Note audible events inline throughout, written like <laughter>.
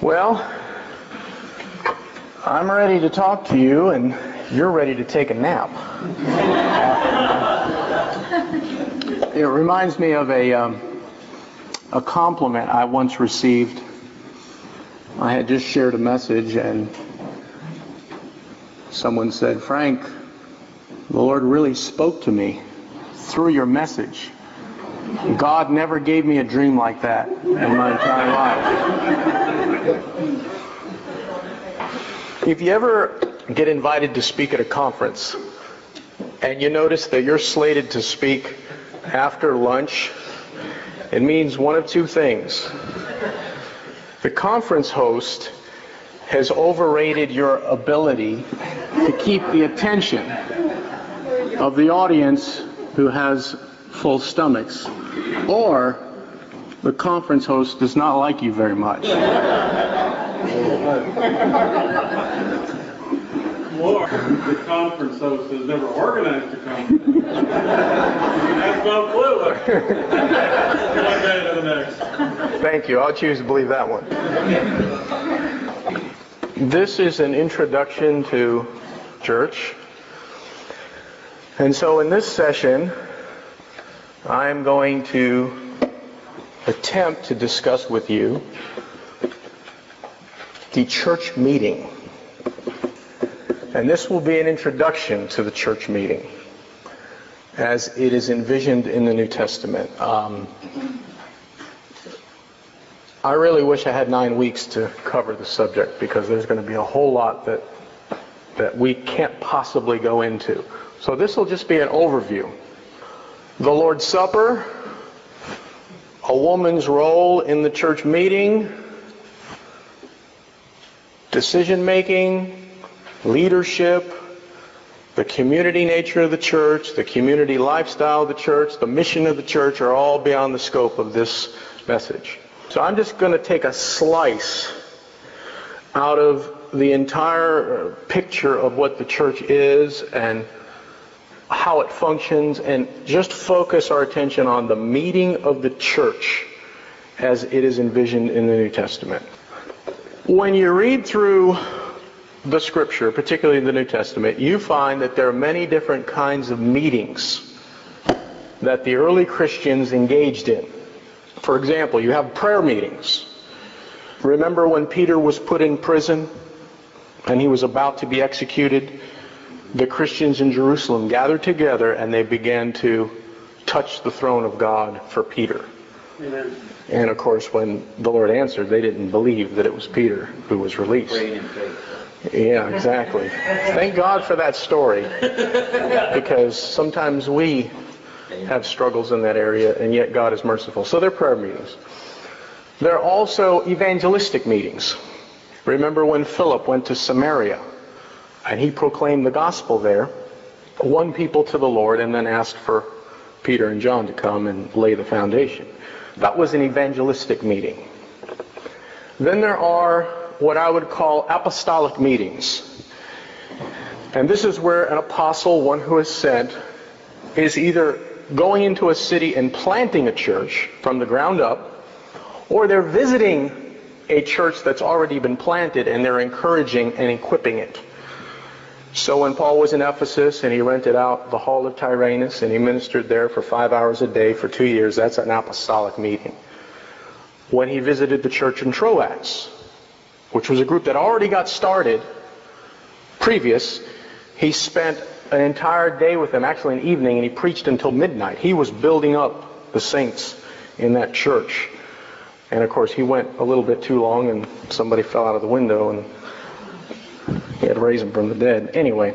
Well, I'm ready to talk to you, and you're ready to take a nap. it reminds me of a, um, a compliment I once received. I had just shared a message, and someone said, Frank, the Lord really spoke to me through your message. God never gave me a dream like that in my entire life. If you ever get invited to speak at a conference and you notice that you're slated to speak after lunch, it means one of two things. The conference host has overrated your ability to keep the attention of the audience who has full stomachs, or the conference host does not like you very much. Or the conference host has never organized a conference. That's no clue. One day to the next. Thank you. I'll choose to believe that one. This is an introduction to church. And so in this session, I'm going to attempt to discuss with you the church meeting. And this will be an introduction to the church meeting as it is envisioned in the New Testament. Um, I really wish I had nine weeks to cover the subject because there's going to be a whole lot that that we can't possibly go into. So this will just be an overview. The Lord's Supper, a woman's role in the church meeting, decision making, leadership, the community nature of the church, the community lifestyle of the church, the mission of the church are all beyond the scope of this message. So I'm just going to take a slice out of the entire picture of what the church is and how it functions and just focus our attention on the meeting of the church as it is envisioned in the New Testament. When you read through the scripture, particularly the New Testament, you find that there are many different kinds of meetings that the early Christians engaged in. For example, you have prayer meetings. Remember when Peter was put in prison and he was about to be executed? The Christians in Jerusalem gathered together and they began to touch the throne of God for Peter. Amen. And of course, when the Lord answered, they didn't believe that it was Peter who was released. Yeah, exactly. Thank God for that story. Because sometimes we have struggles in that area, and yet God is merciful. So they're prayer meetings. There are also evangelistic meetings. Remember when Philip went to Samaria and he proclaimed the gospel there, won people to the Lord, and then asked for Peter and John to come and lay the foundation. That was an evangelistic meeting. Then there are what I would call apostolic meetings. And this is where an apostle, one who is sent, is either going into a city and planting a church from the ground up, or they're visiting a church that's already been planted and they're encouraging and equipping it. So when Paul was in Ephesus and he rented out the hall of Tyrannus and he ministered there for five hours a day for two years, that's an apostolic meeting. When he visited the church in Troas, which was a group that already got started previous, he spent an entire day with them, actually an evening, and he preached until midnight. He was building up the saints in that church. And of course, he went a little bit too long, and somebody fell out of the window, and he had raised raise him from the dead. Anyway.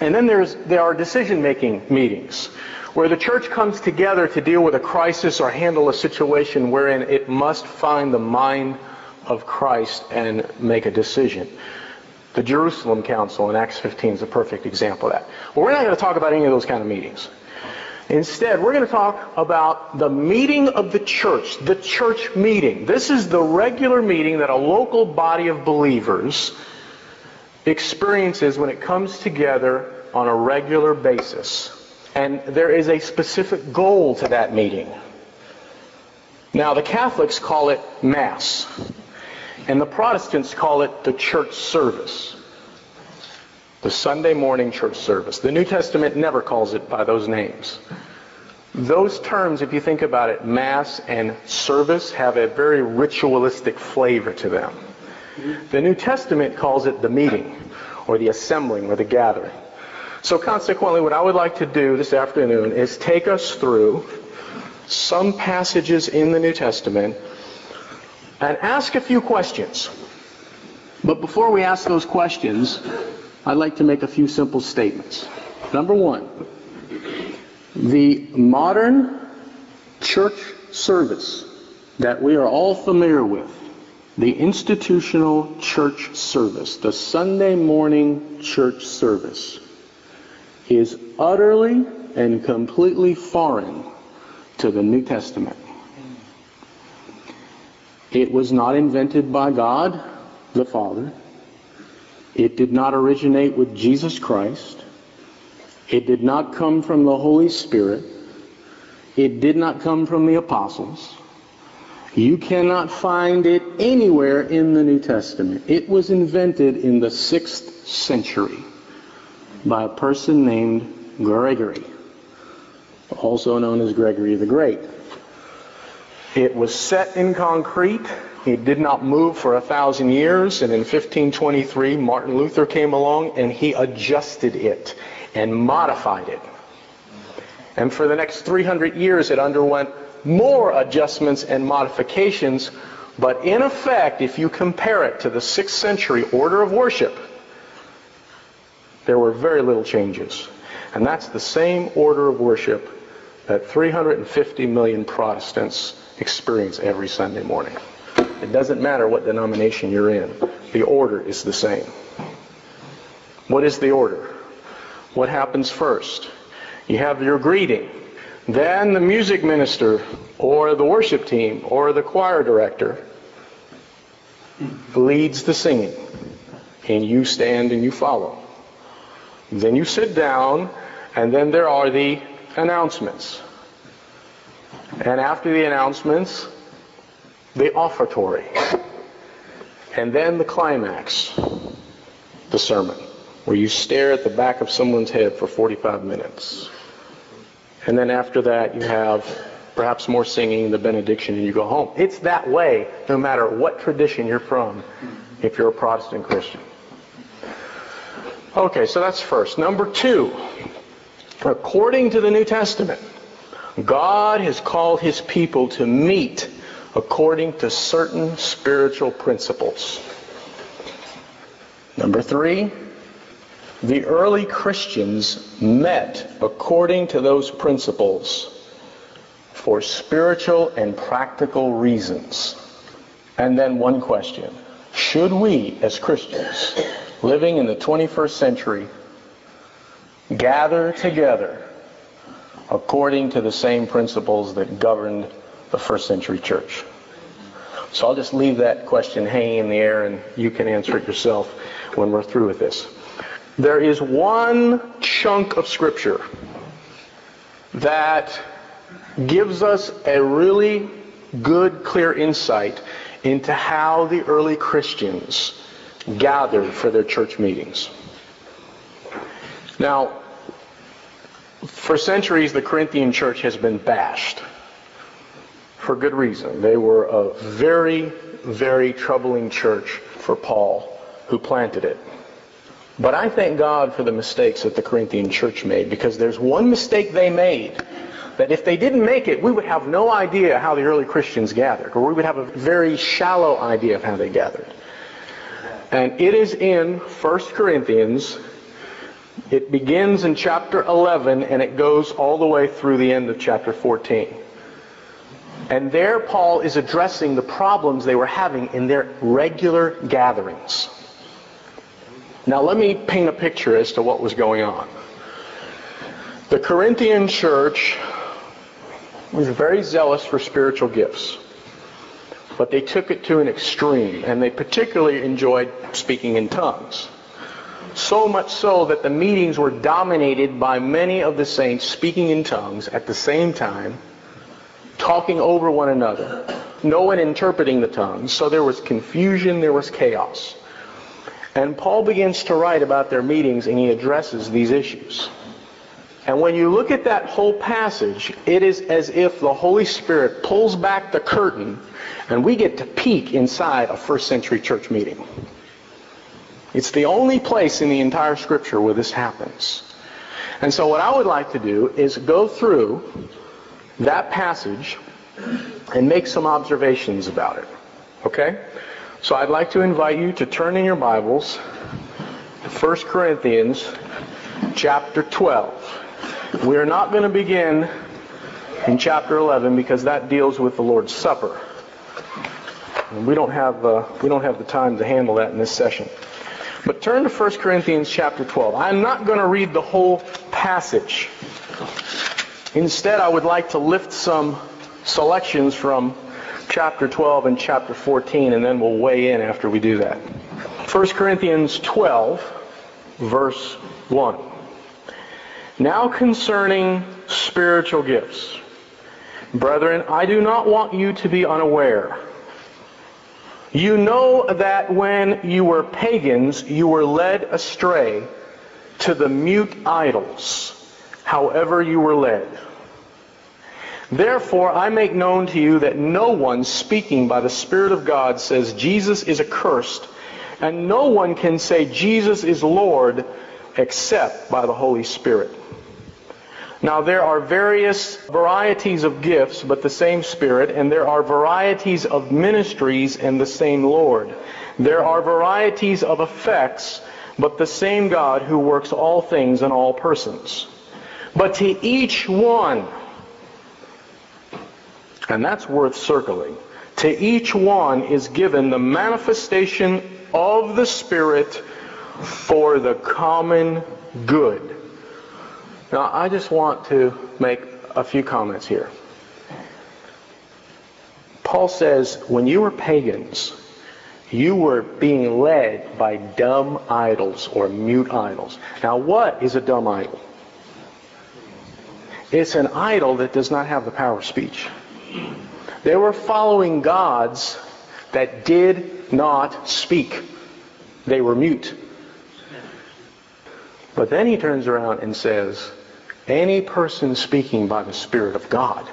And then there's, there are decision-making meetings where the church comes together to deal with a crisis or handle a situation wherein it must find the mind of Christ and make a decision. The Jerusalem Council in Acts 15 is a perfect example of that. Well, we're not going to talk about any of those kind of meetings. Instead, we're going to talk about the meeting of the church, the church meeting. This is the regular meeting that a local body of believers experiences when it comes together on a regular basis. And there is a specific goal to that meeting. Now, the Catholics call it Mass. And the Protestants call it the church service. The Sunday morning church service. The New Testament never calls it by those names. Those terms, if you think about it, Mass and service, have a very ritualistic flavor to them. The New Testament calls it the meeting, or the assembling, or the gathering. So consequently, what I would like to do this afternoon is take us through some passages in the New Testament and ask a few questions. But before we ask those questions, I'd like to make a few simple statements. Number one, the modern church service that we are all familiar with, the institutional church service, the Sunday morning church service, is utterly and completely foreign to the New Testament. It was not invented by God the Father. It did not originate with Jesus Christ. It did not come from the Holy Spirit. It did not come from the apostles. You cannot find it anywhere in the New Testament. It was invented in the 6th century by a person named Gregory, also known as Gregory the Great. It was set in concrete. It did not move for a thousand years. And in 1523, Martin Luther came along and he adjusted it and modified it. And for the next 300 years, it underwent more adjustments and modifications. But in effect, if you compare it to the 6th century order of worship, there were very little changes. And that's the same order of worship that 350 million Protestants experience every Sunday morning. It doesn't matter what denomination you're in. The order is the same. What is the order? What happens first? You have your greeting. Then the music minister or the worship team or the choir director leads the singing. And you stand and you follow. Then you sit down and then there are the announcements. And after the announcements, the offertory. And then the climax, the sermon, where you stare at the back of someone's head for 45 minutes. And then after that, you have perhaps more singing, the benediction, and you go home. It's that way no matter what tradition you're from if you're a Protestant Christian. Okay, so that's first. Number two, according to the New Testament, God has called his people to meet according to certain spiritual principles. Number three, the early Christians met according to those principles for spiritual and practical reasons. And then one question. Should we, as Christians, living in the 21st century, gather together according to the same principles that governed the first century church? So I'll just leave that question hanging in the air and you can answer it yourself when we're through with this. There is one chunk of scripture that gives us a really good, clear insight into how the early Christians gathered for their church meetings. Now, for centuries, the Corinthian church has been bashed for good reason. They were a very, very troubling church for Paul, who planted it. But I thank God for the mistakes that the Corinthian church made because there's one mistake they made that if they didn't make it, we would have no idea how the early Christians gathered, or we would have a very shallow idea of how they gathered. And it is in 1 Corinthians. It begins in chapter 11 and it goes all the way through the end of chapter 14. And there Paul is addressing the problems they were having in their regular gatherings. Now let me paint a picture as to what was going on. The Corinthian church was very zealous for spiritual gifts, but they took it to an extreme, and they particularly enjoyed speaking in tongues. So much so that the meetings were dominated by many of the saints speaking in tongues at the same time, talking over one another, no one interpreting the tongues. So there was confusion, there was chaos. And Paul begins to write about their meetings and he addresses these issues. And when you look at that whole passage, it is as if the Holy Spirit pulls back the curtain and we get to peek inside a first century church meeting. It's the only place in the entire scripture where this happens. And so what I would like to do is go through that passage and make some observations about it. Okay? So I'd like to invite you to turn in your Bibles to 1 Corinthians chapter 12. We are not going to begin in chapter 11 because that deals with the Lord's Supper. And we don't have uh, we don't have the time to handle that in this session. But turn to 1 Corinthians chapter 12. I'm not going to read the whole passage. Instead, I would like to lift some selections from chapter 12 and chapter 14, and then we'll weigh in after we do that. 1 Corinthians 12, verse 1. Now concerning spiritual gifts. Brethren, I do not want you to be unaware. You know that when you were pagans, you were led astray to the mute idols, however you were led. Therefore, I make known to you that no one speaking by the Spirit of God says Jesus is accursed, and no one can say Jesus is Lord except by the Holy Spirit. Now, there are various varieties of gifts, but the same Spirit, and there are varieties of ministries and the same Lord. There are varieties of effects, but the same God who works all things in all persons. But to each one, and that's worth circling, to each one is given the manifestation of the Spirit for the common good. Now, I just want to make a few comments here. Paul says, when you were pagans, you were being led by dumb idols or mute idols. Now, what is a dumb idol? It's an idol that does not have the power of speech. They were following gods that did not speak. They were mute. But then he turns around and says, any person speaking by the Spirit of God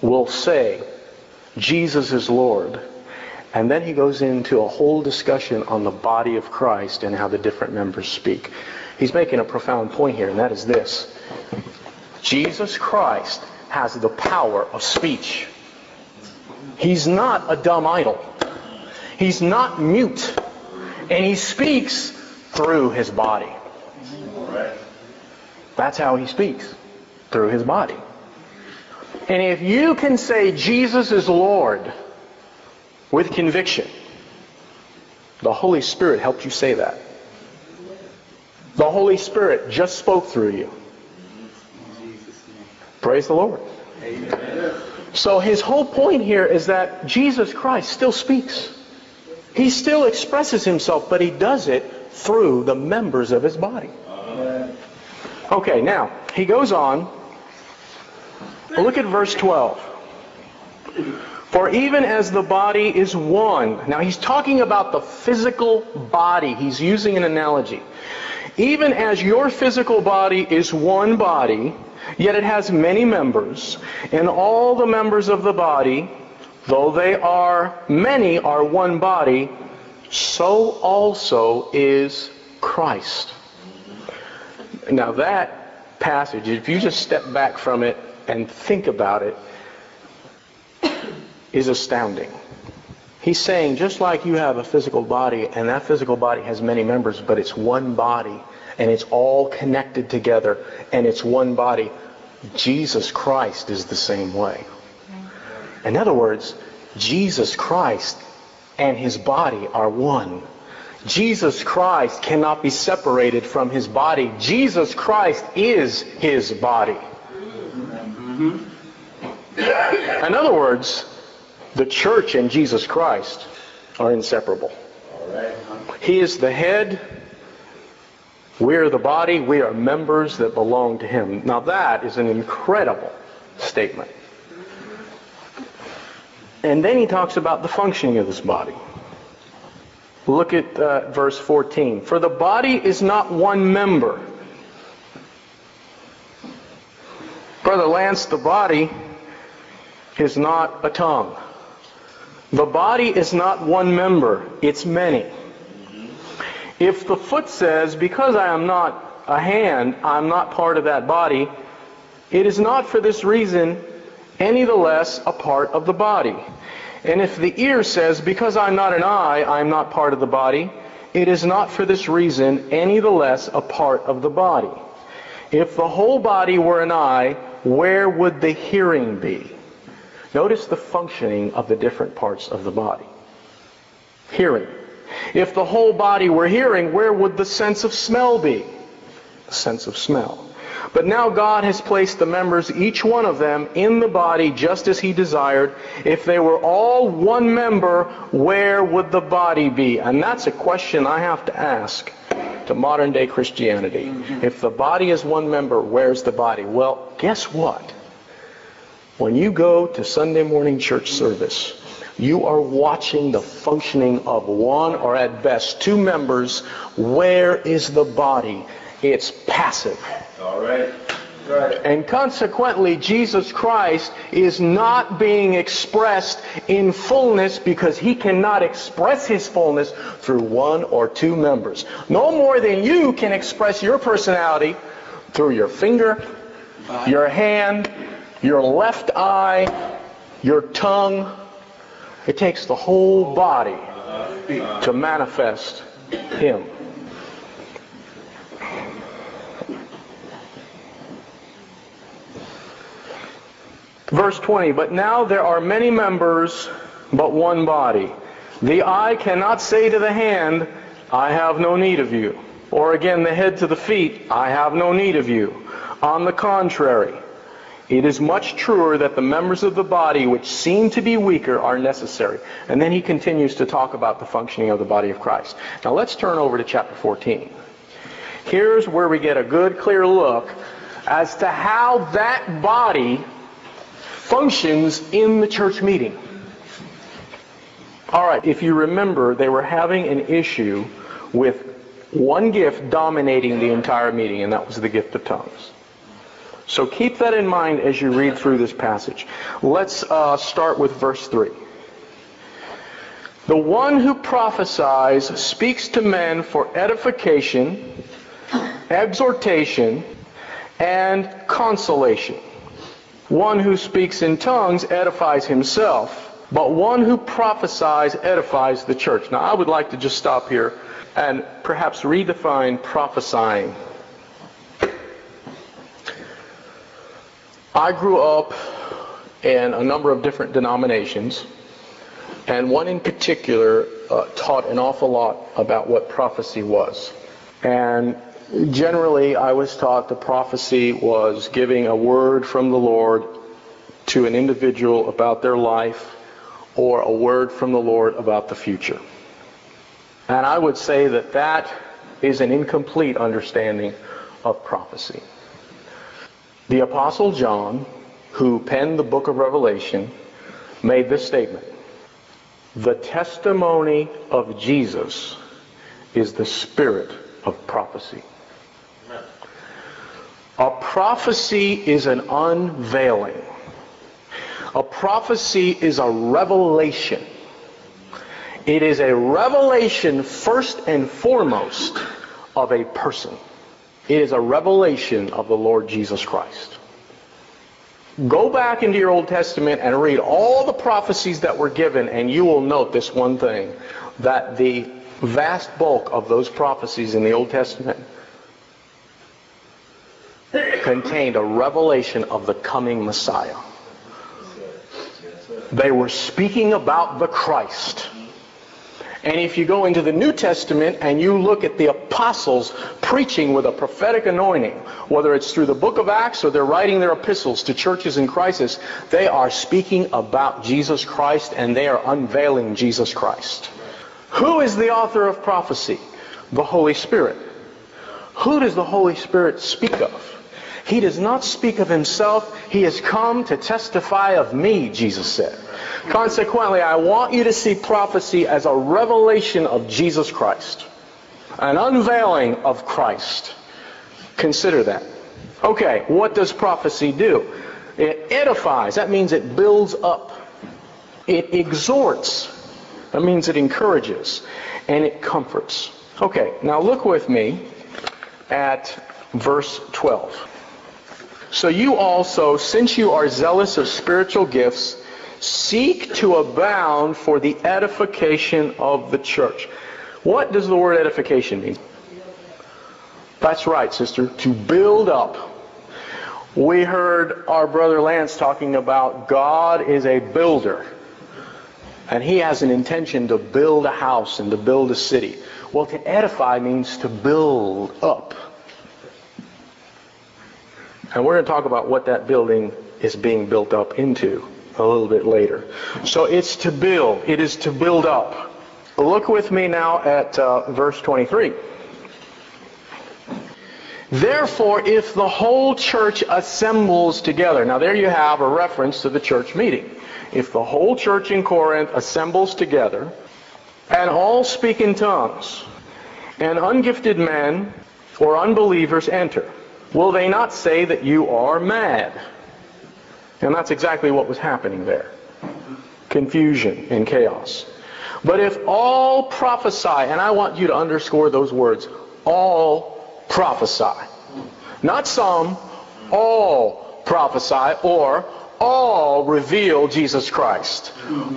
will say, Jesus is Lord. And then he goes into a whole discussion on the body of Christ and how the different members speak. He's making a profound point here, and that is this. Jesus Christ has the power of speech. He's not a dumb idol. He's not mute. And he speaks through his body. That's how he speaks, through his body. And if you can say Jesus is Lord with conviction, the Holy Spirit helped you say that. The Holy Spirit just spoke through you. Praise the Lord. So his whole point here is that Jesus Christ still speaks. He still expresses himself, but he does it through the members of his body. Okay, now, he goes on. Look at verse 12. For even as the body is one. Now, he's talking about the physical body. He's using an analogy. Even as your physical body is one body, yet it has many members, and all the members of the body, though they are many, are one body, so also is Christ. Now that passage, if you just step back from it and think about it, is astounding. He's saying just like you have a physical body and that physical body has many members, but it's one body and it's all connected together and it's one body, Jesus Christ is the same way. In other words, Jesus Christ and his body are one. Jesus Christ cannot be separated from his body. Jesus Christ is his body. Mm-hmm. In other words, the church and Jesus Christ are inseparable. He is the head. We are the body. We are members that belong to him. Now that is an incredible statement. And then he talks about the functioning of this body. Look at uh, verse 14. For the body is not one member. Brother Lance, the body is not a tongue. The body is not one member, it's many. If the foot says, because I am not a hand, I'm not part of that body, it is not for this reason any the less a part of the body. And if the ear says, because I'm not an eye, I'm not part of the body, it is not for this reason any the less a part of the body. If the whole body were an eye, where would the hearing be? Notice the functioning of the different parts of the body. Hearing. If the whole body were hearing, where would the sense of smell be? The sense of smell. But now God has placed the members, each one of them, in the body just as He desired. If they were all one member, where would the body be? And that's a question I have to ask to modern day Christianity. If the body is one member, where's the body? Well, guess what? When you go to Sunday morning church service, you are watching the functioning of one or at best two members. Where is the body? It's passive. All right. Right. And consequently, Jesus Christ is not being expressed in fullness because he cannot express his fullness through one or two members. No more than you can express your personality through your finger, your hand, your left eye, your tongue. It takes the whole body to manifest him. Verse 20, but now there are many members, but one body. The eye cannot say to the hand, I have no need of you. Or again, the head to the feet, I have no need of you. On the contrary, it is much truer that the members of the body which seem to be weaker are necessary. And then he continues to talk about the functioning of the body of Christ. Now let's turn over to chapter 14. Here's where we get a good, clear look as to how that body functions in the church meeting. All right, if you remember, they were having an issue with one gift dominating the entire meeting, and that was the gift of tongues. So keep that in mind as you read through this passage. Let's uh, start with verse 3. The one who prophesies speaks to men for edification, exhortation, and consolation. One who speaks in tongues edifies himself, but one who prophesies edifies the church. Now, I would like to just stop here and perhaps redefine prophesying. I grew up in a number of different denominations, and one in particular uh, taught an awful lot about what prophecy was. And Generally, I was taught the prophecy was giving a word from the Lord to an individual about their life or a word from the Lord about the future. And I would say that that is an incomplete understanding of prophecy. The Apostle John, who penned the book of Revelation, made this statement. The testimony of Jesus is the spirit of prophecy. A prophecy is an unveiling. A prophecy is a revelation. It is a revelation first and foremost of a person. It is a revelation of the Lord Jesus Christ. Go back into your Old Testament and read all the prophecies that were given, and you will note this one thing that the vast bulk of those prophecies in the Old Testament contained a revelation of the coming Messiah. They were speaking about the Christ. And if you go into the New Testament and you look at the apostles preaching with a prophetic anointing, whether it's through the book of Acts or they're writing their epistles to churches in crisis, they are speaking about Jesus Christ and they are unveiling Jesus Christ. Who is the author of prophecy? The Holy Spirit. Who does the Holy Spirit speak of? He does not speak of himself. He has come to testify of me, Jesus said. Consequently, I want you to see prophecy as a revelation of Jesus Christ, an unveiling of Christ. Consider that. Okay, what does prophecy do? It edifies. That means it builds up. It exhorts. That means it encourages. And it comforts. Okay, now look with me at verse 12. So you also, since you are zealous of spiritual gifts, seek to abound for the edification of the church. What does the word edification mean? That's right, sister. To build up. We heard our brother Lance talking about God is a builder. And he has an intention to build a house and to build a city. Well, to edify means to build up. And we're going to talk about what that building is being built up into a little bit later. So it's to build. It is to build up. Look with me now at uh, verse 23. Therefore, if the whole church assembles together, now there you have a reference to the church meeting. If the whole church in Corinth assembles together, and all speak in tongues, and ungifted men or unbelievers enter, will they not say that you are mad? And that's exactly what was happening there. Confusion and chaos. But if all prophesy, and I want you to underscore those words, all prophesy. Not some, all prophesy, or all reveal Jesus Christ.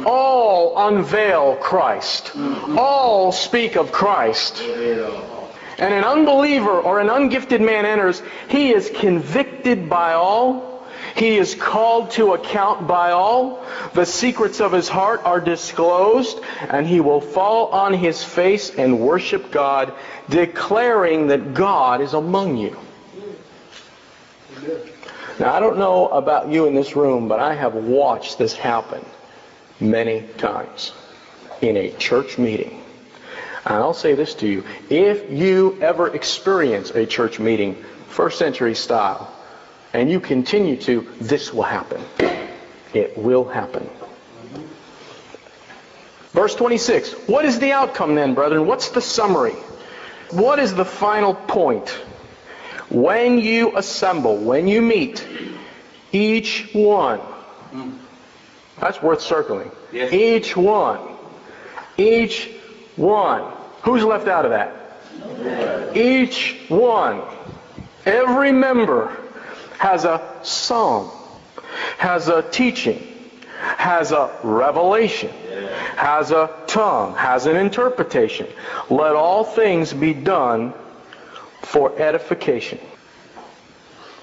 All unveil Christ. All speak of Christ. And an unbeliever or an ungifted man enters, he is convicted by all. He is called to account by all. The secrets of his heart are disclosed, and he will fall on his face and worship God, declaring that God is among you. Now, I don't know about you in this room, but I have watched this happen many times in a church meeting. And I'll say this to you. If you ever experience a church meeting, first century style, and you continue to, this will happen. It will happen. Verse 26. What is the outcome then, brethren? What's the summary? What is the final point? When you assemble, when you meet, each one, that's worth circling. Yes. Each one, each one. Who's left out of that? Each one, every member has a psalm, has a teaching, has a revelation, has a tongue, has an interpretation. Let all things be done for edification.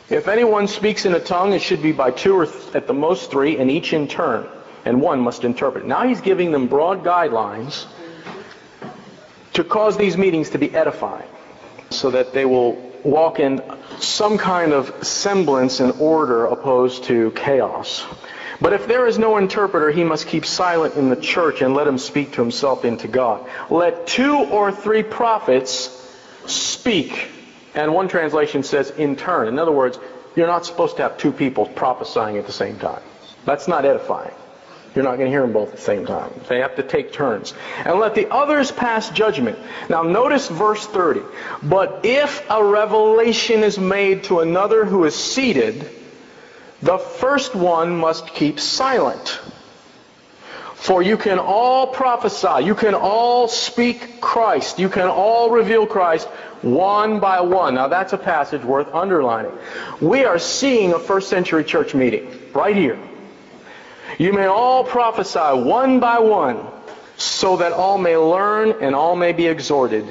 If anyone speaks in a tongue, it should be by two or th- at the most three, and each in turn, and one must interpret. Now he's giving them broad guidelines to cause these meetings to be edifying, so that they will walk in some kind of semblance and order opposed to chaos. But if there is no interpreter, he must keep silent in the church and let him speak to himself and to God. Let two or three prophets speak. And one translation says in turn. In other words, you're not supposed to have two people prophesying at the same time. That's not edifying. You're not going to hear them both at the same time. They have to take turns. And let the others pass judgment. Now notice verse 30. But if a revelation is made to another who is seated, the first one must keep silent. For you can all prophesy, you can all speak Christ, you can all reveal Christ one by one. Now that's a passage worth underlining. We are seeing a first century church meeting right here. You may all prophesy one by one, so that all may learn and all may be exhorted.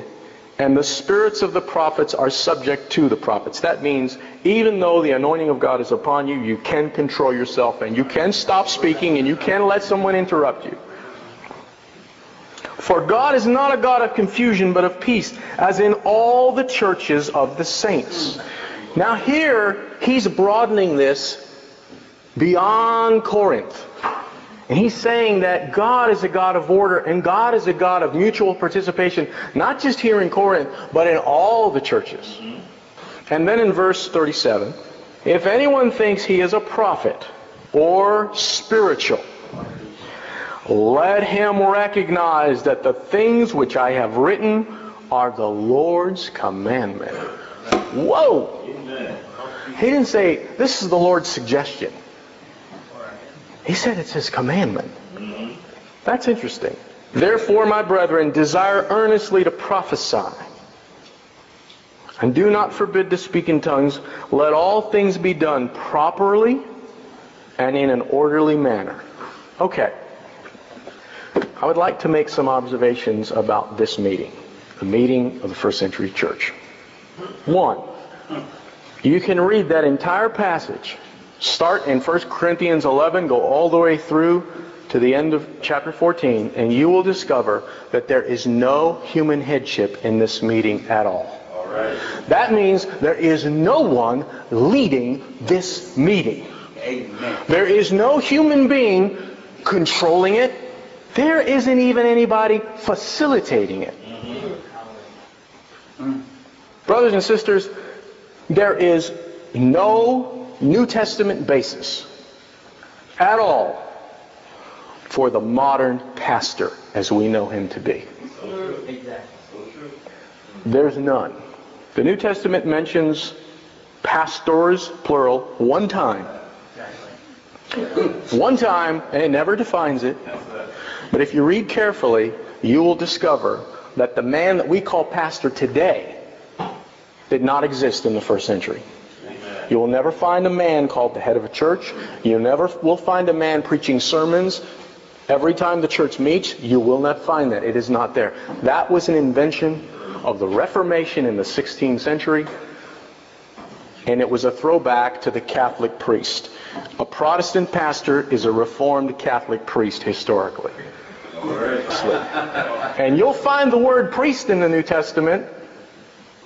And the spirits of the prophets are subject to the prophets. That means even though the anointing of God is upon you, you can control yourself and you can stop speaking and you can let someone interrupt you. For God is not a God of confusion, but of peace, as in all the churches of the saints. Now here, he's broadening this beyond Corinth. And he's saying that God is a God of order and God is a God of mutual participation, not just here in Corinth, but in all the churches. And then in verse 37, if anyone thinks he is a prophet or spiritual, let him recognize that the things which I have written are the Lord's commandment. Whoa! He didn't say, this is the Lord's suggestion. He said it's his commandment. That's interesting. Therefore, my brethren, desire earnestly to prophesy. And do not forbid to speak in tongues. Let all things be done properly and in an orderly manner. Okay. I would like to make some observations about this meeting, the meeting of the first century church. One, you can read that entire passage, start in 1 Corinthians 11, go all the way through to the end of chapter 14, and you will discover that there is no human headship in this meeting at all. all right. That means there is no one leading this meeting. Amen. There is no human being controlling it. There isn't even anybody facilitating it. Mm-hmm. Brothers and sisters, there is no New Testament basis at all for the modern pastor as we know him to be. There's none. The New Testament mentions pastors, plural, one time. One time, and it never defines it. But if you read carefully, you will discover that the man that we call pastor today did not exist in the first century. You will never find a man called the head of a church. You never will find a man preaching sermons. Every time the church meets, you will not find that. It is not there. That was an invention of the Reformation in the 16th century, and it was a throwback to the Catholic priest. A Protestant pastor is a Reformed Catholic priest historically. And you'll find the word priest in the New Testament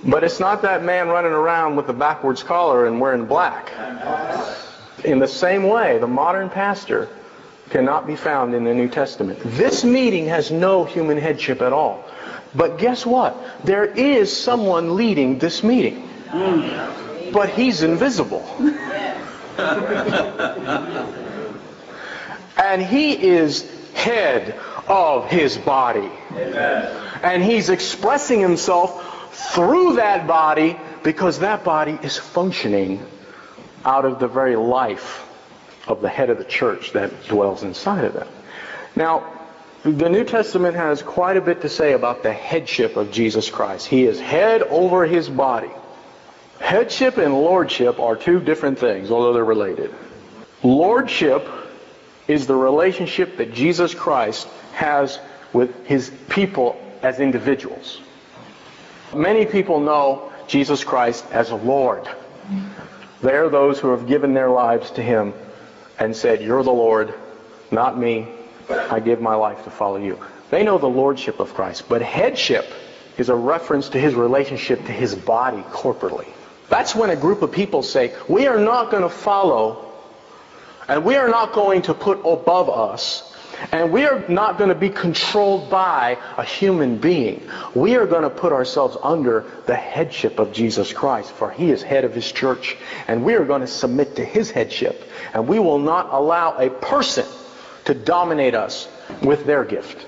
but it's not that man running around with the backwards collar and wearing black. In the same way, the modern pastor cannot be found in the New Testament. This meeting has no human headship at all. But guess what? There is someone leading this meeting. But he's invisible. <laughs> and he is head of his body. And he's expressing himself through that body because that body is functioning out of the very life of the head of the church that dwells inside of them. Now, the New Testament has quite a bit to say about the headship of Jesus Christ. He is head over his body. Headship and lordship are two different things, although they're related. Lordship is the relationship that Jesus Christ has with his people as individuals. Many people know Jesus Christ as a Lord. They are those who have given their lives to him and said, You're the Lord, not me. I give my life to follow you. They know the lordship of Christ, but headship is a reference to his relationship to his body corporately. That's when a group of people say, We are not going to follow and we are not going to put above us and we are not going to be controlled by a human being. We are going to put ourselves under the headship of Jesus Christ, for he is head of his church. And we are going to submit to his headship. And we will not allow a person to dominate us with their gift.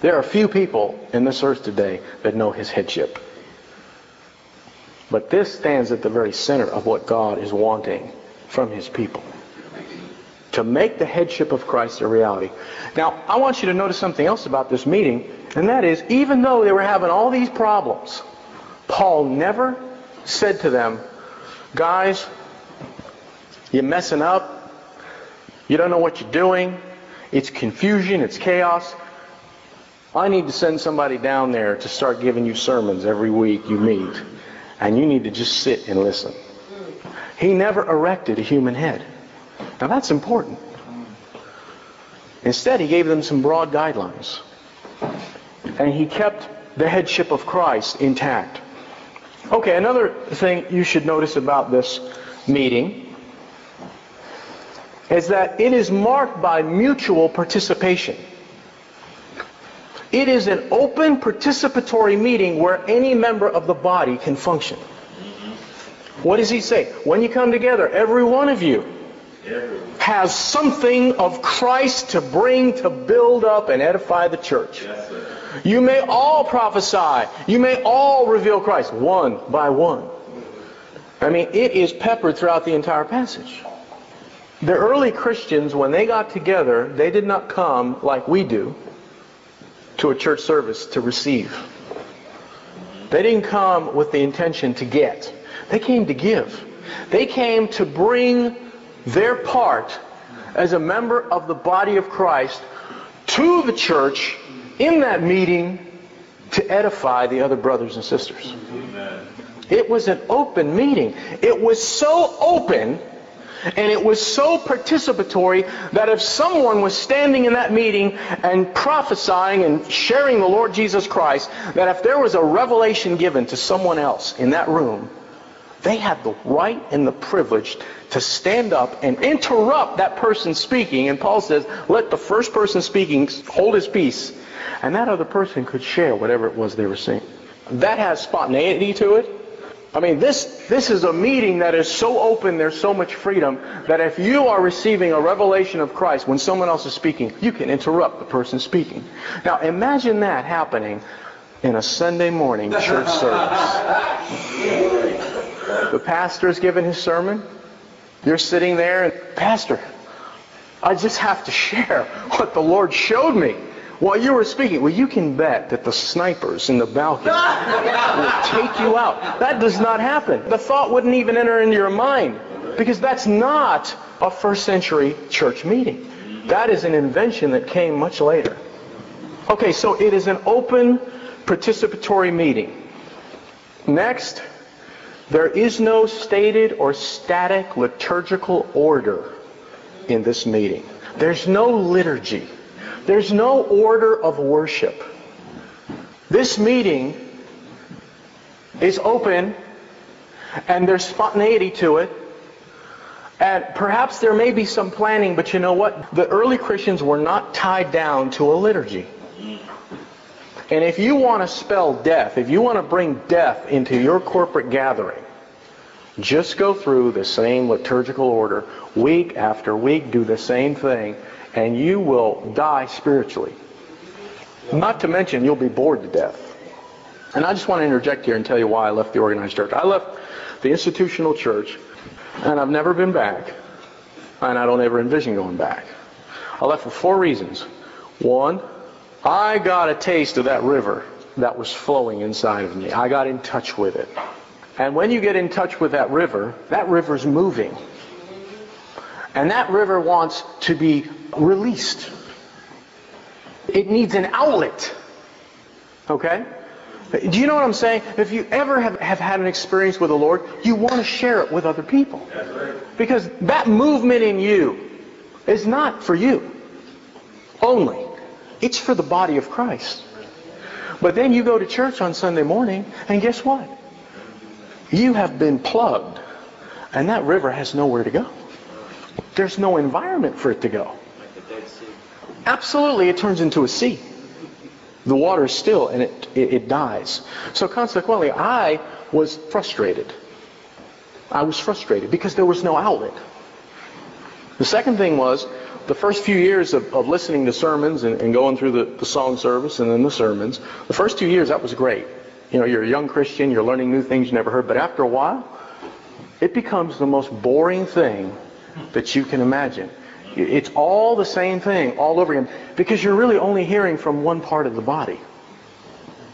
There are few people in this earth today that know his headship. But this stands at the very center of what God is wanting from his people to make the headship of Christ a reality. Now, I want you to notice something else about this meeting, and that is, even though they were having all these problems, Paul never said to them, guys, you're messing up. You don't know what you're doing. It's confusion. It's chaos. I need to send somebody down there to start giving you sermons every week you meet. And you need to just sit and listen. He never erected a human head. Now that's important. Instead, he gave them some broad guidelines. And he kept the headship of Christ intact. Okay, another thing you should notice about this meeting is that it is marked by mutual participation. It is an open participatory meeting where any member of the body can function. What does he say? When you come together, every one of you has something of Christ to bring to build up and edify the church. You may all prophesy. You may all reveal Christ one by one. I mean, it is peppered throughout the entire passage. The early Christians, when they got together, they did not come like we do to a church service to receive. They didn't come with the intention to get. They came to give. They came to bring their part as a member of the body of Christ to the church in that meeting to edify the other brothers and sisters. It was an open meeting. It was so open and it was so participatory that if someone was standing in that meeting and prophesying and sharing the Lord Jesus Christ, that if there was a revelation given to someone else in that room, they had the right and the privilege to stand up and interrupt that person speaking. And Paul says, let the first person speaking hold his peace. And that other person could share whatever it was they were saying. That has spontaneity to it. I mean, this, this is a meeting that is so open, there's so much freedom, that if you are receiving a revelation of Christ when someone else is speaking, you can interrupt the person speaking. Now, imagine that happening in a Sunday morning <laughs> church service. The pastor is giving his sermon. You're sitting there and, Pastor, I just have to share what the Lord showed me while you were speaking. Well, you can bet that the snipers in the balcony <laughs> will take you out. That does not happen. The thought wouldn't even enter into your mind because that's not a first century church meeting. That is an invention that came much later. Okay, so it is an open participatory meeting. Next, there is no stated or static liturgical order in this meeting. There's no liturgy. There's no order of worship. This meeting is open and there's spontaneity to it. And perhaps there may be some planning, but you know what? The early Christians were not tied down to a liturgy. And if you want to spell death, if you want to bring death into your corporate gathering, just go through the same liturgical order week after week, do the same thing, and you will die spiritually. Not to mention, you'll be bored to death. And I just want to interject here and tell you why I left the organized church. I left the institutional church, and I've never been back, and I don't ever envision going back. I left for four reasons. One, I got a taste of that river that was flowing inside of me. I got in touch with it. And when you get in touch with that river, that river's moving. And that river wants to be released. It needs an outlet. Okay? Do you know what I'm saying? If you ever have, have had an experience with the Lord, you want to share it with other people. Because that movement in you is not for you only. It's for the body of Christ. But then you go to church on Sunday morning, and guess what? You have been plugged, and that river has nowhere to go. There's no environment for it to go. Absolutely, it turns into a sea. The water is still, and it, it, it dies. So consequently, I was frustrated. I was frustrated because there was no outlet. The second thing was, the first few years of, of listening to sermons and, and going through the, the, song service and then the sermons, the first two years, that was great. You know, you're a young Christian, you're learning new things you never heard, but after a while, it becomes the most boring thing that you can imagine. It's all the same thing all over again because you're really only hearing from one part of the body.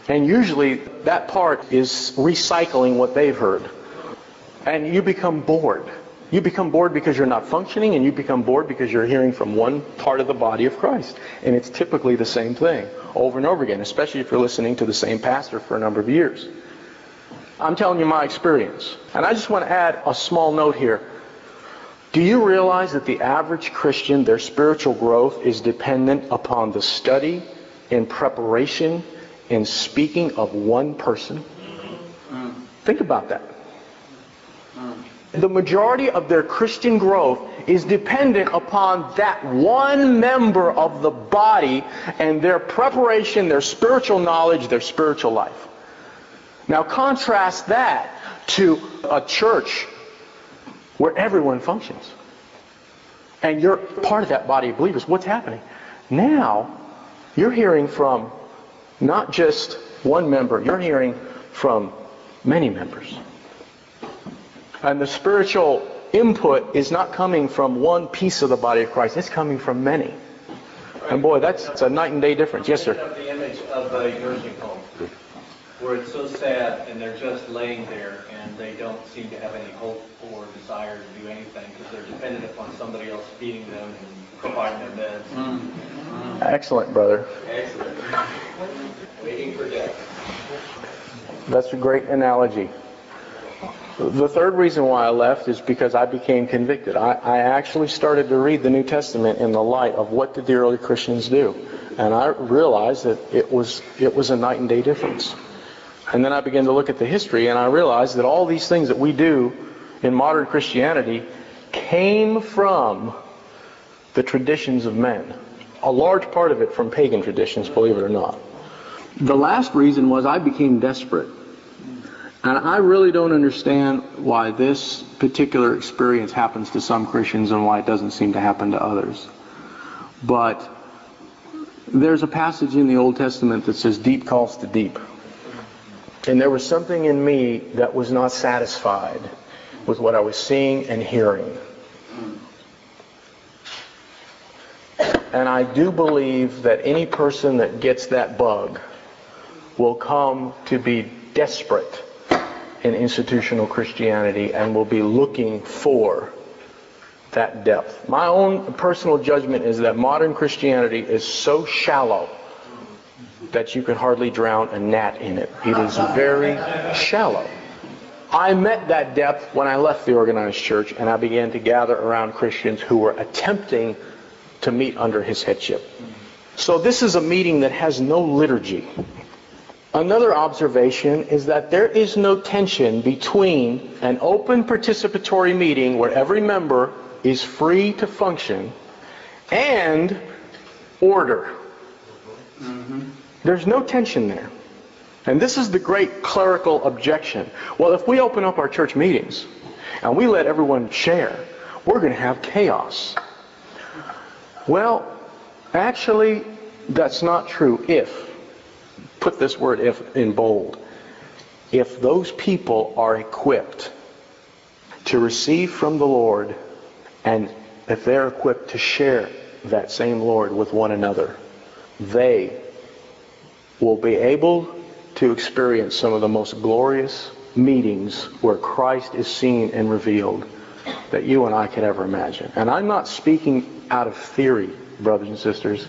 And usually that part is recycling what they've heard. And you become bored. You become bored because you're not functioning, and you become bored because you're hearing from one part of the body of Christ. And it's typically the same thing over and over again, especially if you're listening to the same pastor for a number of years. I'm telling you my experience. And I just want to add a small note here. Do you realize that the average Christian, their spiritual growth is dependent upon the study and preparation and speaking of one person? Think about that mm. The majority of their Christian growth is dependent upon that one member of the body and their preparation, their spiritual knowledge, their spiritual life. Now contrast that to a church where everyone functions. And you're part of that body of believers. What's happening? Now, you're hearing from not just one member, you're hearing from many members. And the spiritual input is not coming from one piece of the body of Christ, it's coming from many. And boy, that's a night and day difference. Yes, sir. the image of a nursing home where it's so sad and they're just laying there and they don't seem to have any hope or desire to do anything because they're dependent upon somebody else feeding them and providing their meds. Mm-hmm. Excellent, brother. Excellent. <laughs> Waiting for death. That's a great analogy. The third reason why I left is because I became convicted. I, I, actually started to read the New Testament in the light of what did the early Christians do. And I realized that it was, it was a night and day difference. And then I began to look at the history and I realized that all these things that we do in modern Christianity came from the traditions of men. A large part of it from pagan traditions, believe it or not. The last reason was I became desperate. And I really don't understand why this particular experience happens to some Christians and why it doesn't seem to happen to others. But there's a passage in the Old Testament that says, deep calls to deep. And there was something in me that was not satisfied with what I was seeing and hearing. And I do believe that any person that gets that bug will come to be desperate in institutional Christianity and will be looking for that depth. My own personal judgment is that modern Christianity is so shallow that you can hardly drown a gnat in it. It is very shallow. I met that depth when I left the organized church and I began to gather around Christians who were attempting to meet under his headship. So this is a meeting that has no liturgy. Another observation is that there is no tension between an open participatory meeting where every member is free to function and order. Mm-hmm. There's no tension there. And this is the great clerical objection. Well, if we open up our church meetings and we let everyone share, we're going to have chaos. Well, actually, that's not true if put this word if in bold. If those people are equipped to receive from the Lord and if they're equipped to share that same Lord with one another, they will be able to experience some of the most glorious meetings where Christ is seen and revealed that you and I could ever imagine. And I'm not speaking out of theory, brothers and sisters.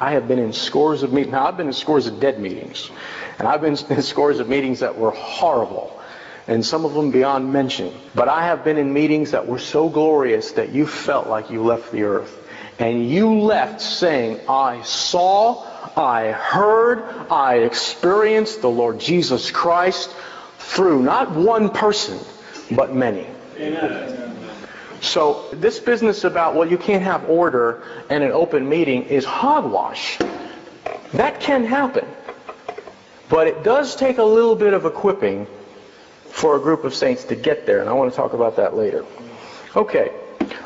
I have been in scores of meetings. Now, I've been in scores of dead meetings. And I've been in <laughs> scores of meetings that were horrible. And some of them beyond mention. But I have been in meetings that were so glorious that you felt like you left the earth. And you left saying, I saw, I heard, I experienced the Lord Jesus Christ through not one person, but many. Amen. So this business about, well, you can't have order and an open meeting is hogwash. That can happen. But it does take a little bit of equipping for a group of saints to get there, and I want to talk about that later. Okay,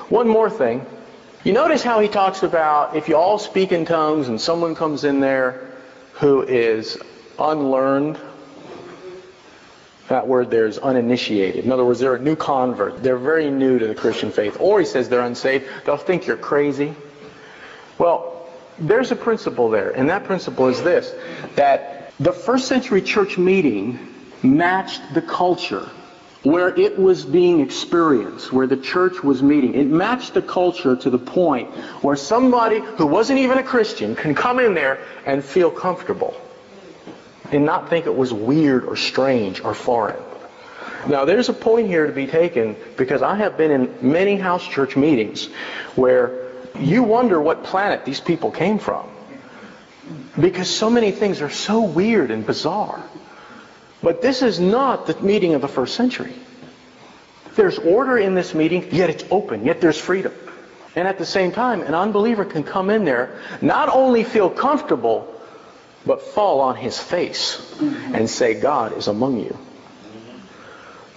one more thing. You notice how he talks about if you all speak in tongues and someone comes in there who is unlearned that word there is uninitiated. In other words, they're a new convert. They're very new to the Christian faith. Or he says they're unsaved. They'll think you're crazy. Well, there's a principle there, and that principle is this that the first century church meeting matched the culture where it was being experienced, where the church was meeting. It matched the culture to the point where somebody who wasn't even a Christian can come in there and feel comfortable and not think it was weird or strange or foreign. Now, there's a point here to be taken because I have been in many house church meetings where you wonder what planet these people came from. Because so many things are so weird and bizarre. But this is not the meeting of the first century. There's order in this meeting, yet it's open, yet there's freedom. And at the same time, an unbeliever can come in there, not only feel comfortable, but fall on his face mm-hmm. and say, God is among you.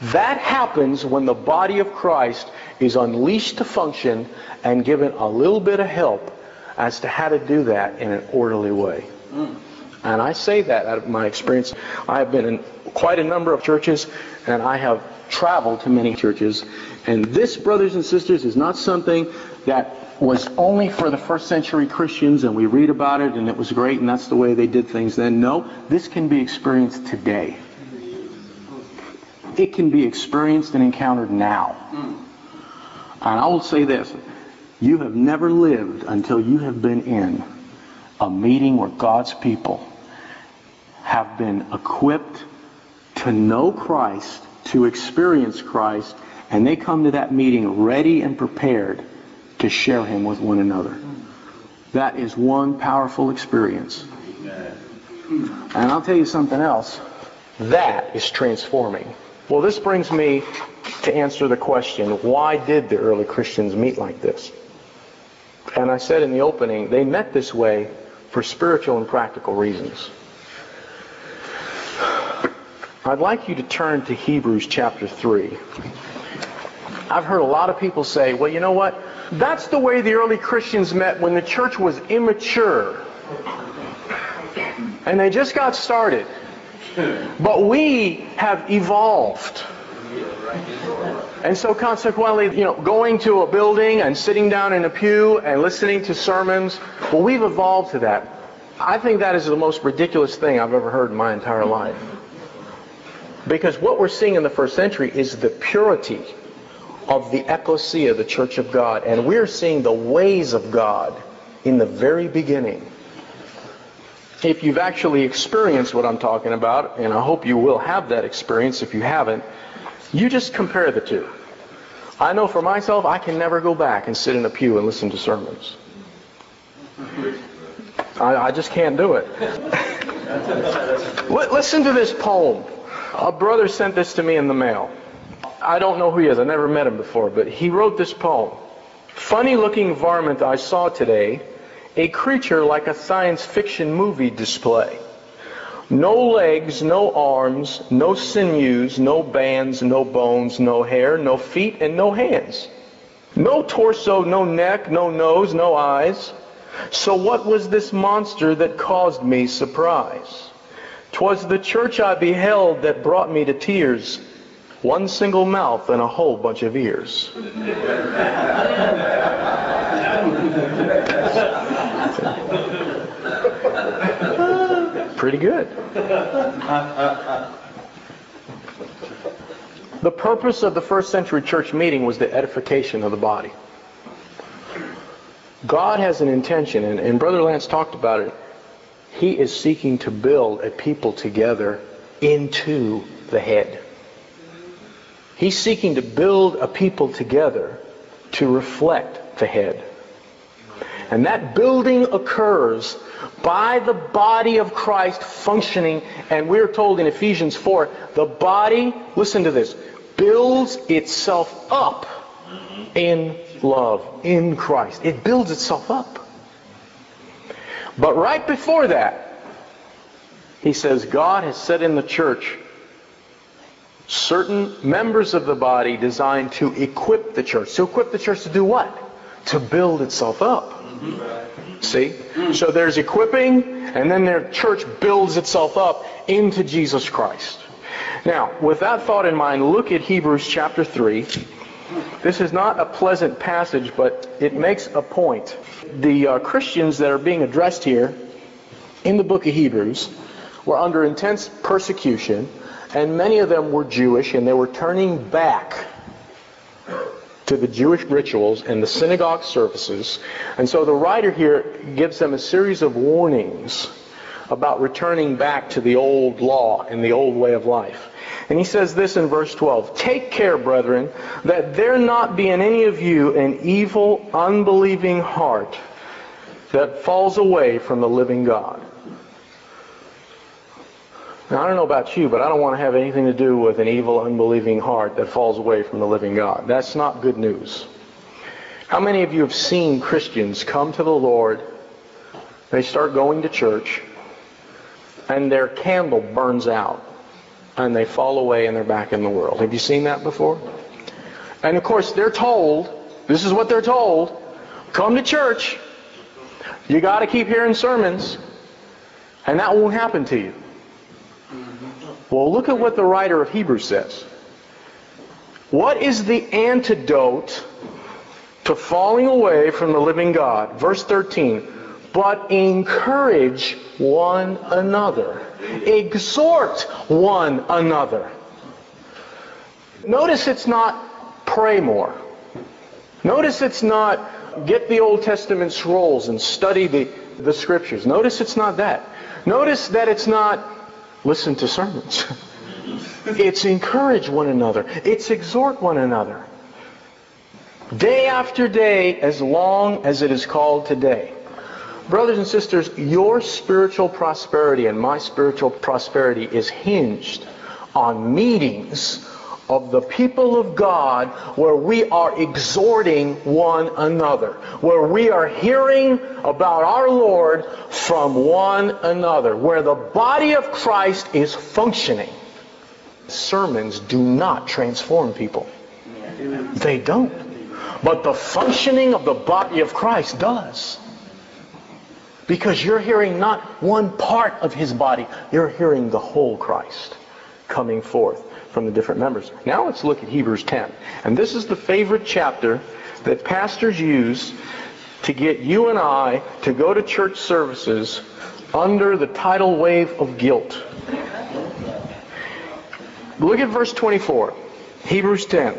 That happens when the body of Christ is unleashed to function and given a little bit of help as to how to do that in an orderly way. Mm. And I say that out of my experience. I have been in quite a number of churches, and I have traveled to many churches. And this, brothers and sisters, is not something that was only for the first century Christians, and we read about it, and it was great, and that's the way they did things then. No, this can be experienced today. It can be experienced and encountered now. And I will say this you have never lived until you have been in a meeting where God's people have been equipped to know Christ, to experience Christ, and they come to that meeting ready and prepared to share Him with one another. That is one powerful experience. And I'll tell you something else. That is transforming. Well, this brings me to answer the question, why did the early Christians meet like this? And I said in the opening, they met this way for spiritual and practical reasons. I'd like you to turn to Hebrews chapter 3. I've heard a lot of people say, well, you know what? That's the way the early Christians met when the church was immature. And they just got started. But we have evolved. And so consequently, you know, going to a building and sitting down in a pew and listening to sermons, well, we've evolved to that. I think that is the most ridiculous thing I've ever heard in my entire life. Because what we're seeing in the first century is the purity of the ecclesia, the church of God. And we're seeing the ways of God in the very beginning. If you've actually experienced what I'm talking about, and I hope you will have that experience if you haven't, you just compare the two. I know for myself, I can never go back and sit in a pew and listen to sermons. I, I just can't do it. <laughs> listen to this poem. A brother sent this to me in the mail. I don't know who he is. I never met him before, but he wrote this poem. Funny looking varmint I saw today, a creature like a science fiction movie display. No legs, no arms, no sinews, no bands, no bones, no hair, no feet, and no hands. No torso, no neck, no nose, no eyes. So what was this monster that caused me surprise? 'Twas the church I beheld that brought me to tears. One single mouth and a whole bunch of ears. Pretty good. The purpose of the first century church meeting was the edification of the body. God has an intention, and, and Brother Lance talked about it. He is seeking to build a people together into the head. He's seeking to build a people together to reflect the head. And that building occurs by the body of Christ functioning, and we're told in Ephesians 4, the body, listen to this, builds itself up in love, in Christ. It builds itself up. But right before that, he says, God has set in the church certain members of the body designed to equip the church. To equip the church to do what? To build itself up. See? So there's equipping, and then their church builds itself up into Jesus Christ. Now, with that thought in mind, look at Hebrews chapter 3. This is not a pleasant passage, but it makes a point. The uh, Christians that are being addressed here in the book of Hebrews were under intense persecution, and many of them were Jewish, and they were turning back to the Jewish rituals and the synagogue services. And so the writer here gives them a series of warnings about returning back to the old law and the old way of life. And he says this in verse 12 Take care, brethren, that there not be in any of you an evil, unbelieving heart that falls away from the living God. Now, I don't know about you, but I don't want to have anything to do with an evil, unbelieving heart that falls away from the living God. That's not good news. How many of you have seen Christians come to the Lord, they start going to church, and their candle burns out? and they fall away and they're back in the world. Have you seen that before? And of course, they're told, this is what they're told, come to church. You got to keep hearing sermons, and that won't happen to you. Well, look at what the writer of Hebrews says. What is the antidote to falling away from the living God? Verse 13. But encourage one another. Exhort one another. Notice it's not pray more. Notice it's not get the Old Testament scrolls and study the, the scriptures. Notice it's not that. Notice that it's not listen to sermons. it's encourage one another. It's exhort one another. Day after day, as long as it is called today. Brothers and sisters, your spiritual prosperity and my spiritual prosperity is hinged on meetings of the people of God where we are exhorting one another, where we are hearing about our Lord from one another, where the body of Christ is functioning. Sermons do not transform people. They don't. But the functioning of the body of Christ does. Because you're hearing not one part of his body, you're hearing the whole Christ coming forth from the different members. Now let's look at Hebrews 10. And this is the favorite chapter that pastors use to get you and I to go to church services under the tidal wave of guilt. Look at verse 24. Hebrews 10.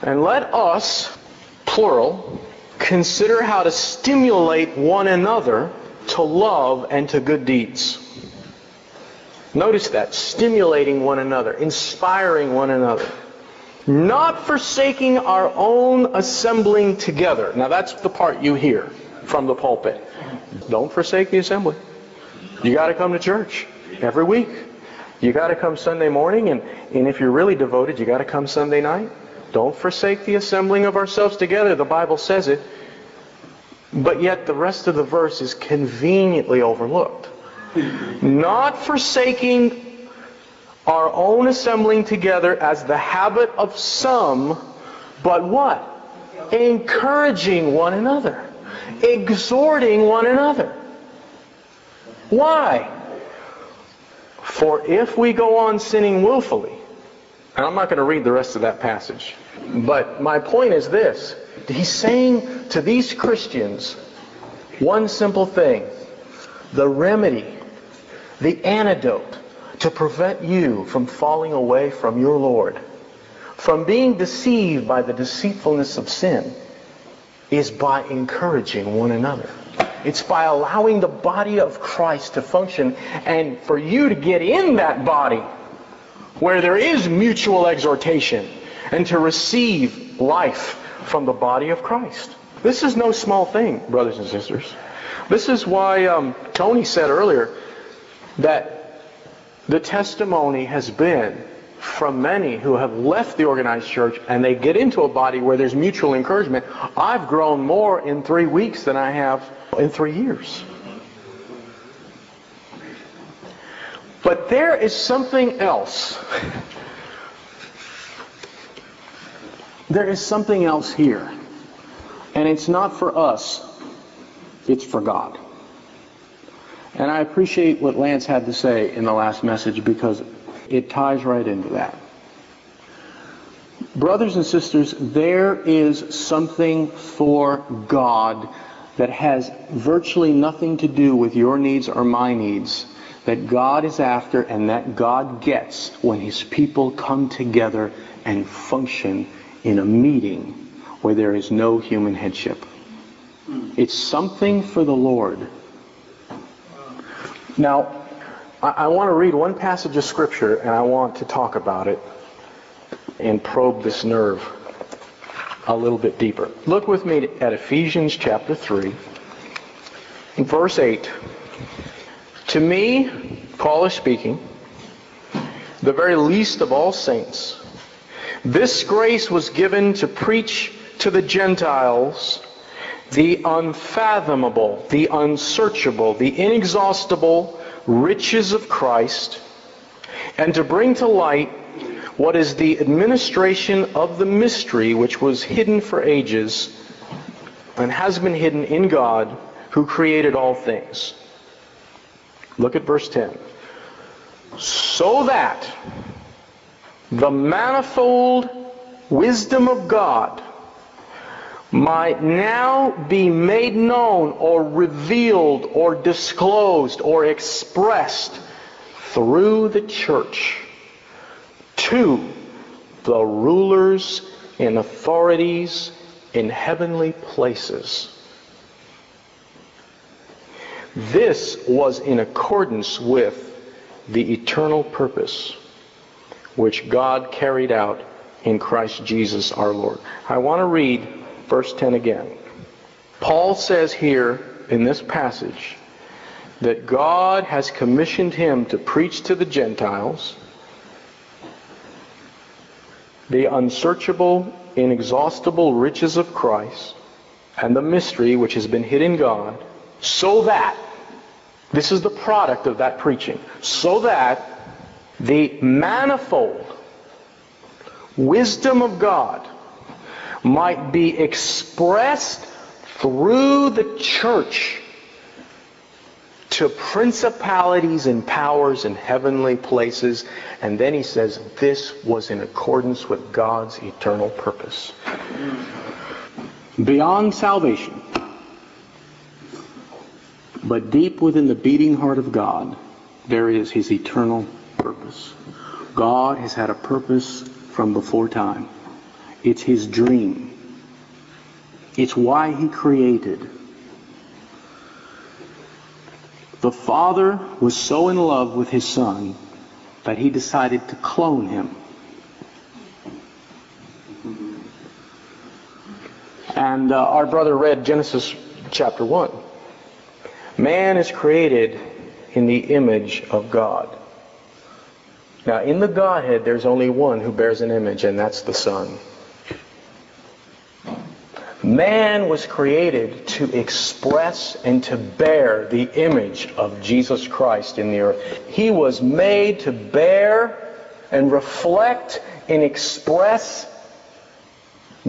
And let us, plural, consider how to stimulate one another to love and to good deeds. Notice that. Stimulating one another, inspiring one another. Not forsaking our own assembling together. Now that's the part you hear from the pulpit. Don't forsake the assembly. You got to come to church every week. You got to come Sunday morning, and, and if you're really devoted, you got to come Sunday night. Don't forsake the assembling of ourselves together. The Bible says it. But yet the rest of the verse is conveniently overlooked. Not forsaking our own assembling together as the habit of some, but what? Encouraging one another. Exhorting one another. Why? For if we go on sinning willfully, and I'm not going to read the rest of that passage, but my point is this. He's saying to these Christians one simple thing. The remedy, the antidote to prevent you from falling away from your Lord, from being deceived by the deceitfulness of sin, is by encouraging one another. It's by allowing the body of Christ to function and for you to get in that body where there is mutual exhortation and to receive life from the body of Christ. This is no small thing, brothers and sisters. This is why um, Tony said earlier that the testimony has been from many who have left the organized church and they get into a body where there's mutual encouragement. I've grown more in three weeks than I have in three years. But there is something else. There is something else here. And it's not for us, it's for God. And I appreciate what Lance had to say in the last message because it ties right into that. Brothers and sisters, there is something for God that has virtually nothing to do with your needs or my needs that God is after and that God gets when his people come together and function in a meeting where there is no human headship. It's something for the Lord. Now, I, I want to read one passage of Scripture and I want to talk about it and probe this nerve a little bit deeper. Look with me at Ephesians chapter 3, verse 8. To me, Paul is speaking, the very least of all saints, this grace was given to preach to the Gentiles the unfathomable, the unsearchable, the inexhaustible riches of Christ and to bring to light what is the administration of the mystery which was hidden for ages and has been hidden in God who created all things. Look at verse 10. So that the manifold wisdom of God might now be made known or revealed or disclosed or expressed through the church to the rulers and authorities in heavenly places. This was in accordance with the eternal purpose which God carried out in Christ Jesus our Lord. I want to read verse 10 again. Paul says here in this passage that God has commissioned him to preach to the Gentiles the unsearchable, inexhaustible riches of Christ and the mystery which has been hid in God, so that, this is the product of that preaching, so that the manifold wisdom of God might be expressed through the church to principalities and powers in heavenly places. And then he says this was in accordance with God's eternal purpose. Beyond salvation, but deep within the beating heart of God, there is his eternal purpose. God has had a purpose from before time. It's his dream. It's why he created. The Father was so in love with his Son that he decided to clone him. And uh, our brother read Genesis chapter 1. Man is created in the image of God. Now, in the Godhead, there's only one who bears an image, and that's the Son. Man was created to express and to bear the image of Jesus Christ in the earth. He was made to bear and reflect and express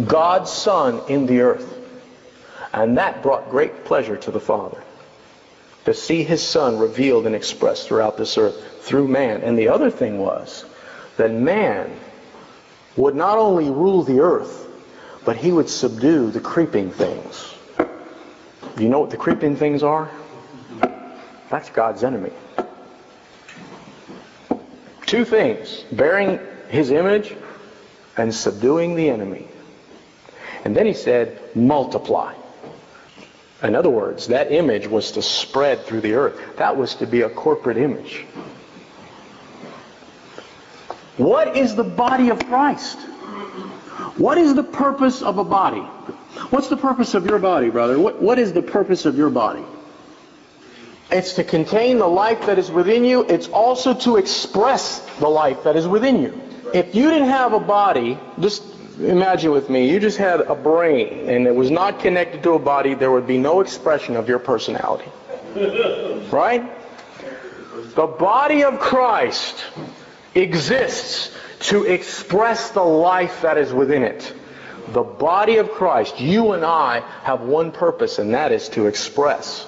God's Son in the earth. And that brought great pleasure to the Father to see his Son revealed and expressed throughout this earth through man. And the other thing was that man would not only rule the earth, but he would subdue the creeping things. You know what the creeping things are? That's God's enemy. Two things bearing his image and subduing the enemy. And then he said, multiply. In other words, that image was to spread through the earth. That was to be a corporate image. What is the body of Christ? What is the purpose of a body? What's the purpose of your body, brother? What, what is the purpose of your body? It's to contain the life that is within you. It's also to express the life that is within you. If you didn't have a body, just imagine with me, you just had a brain and it was not connected to a body, there would be no expression of your personality. Right? The body of Christ exists to express the life that is within it. The body of Christ, you and I have one purpose, and that is to express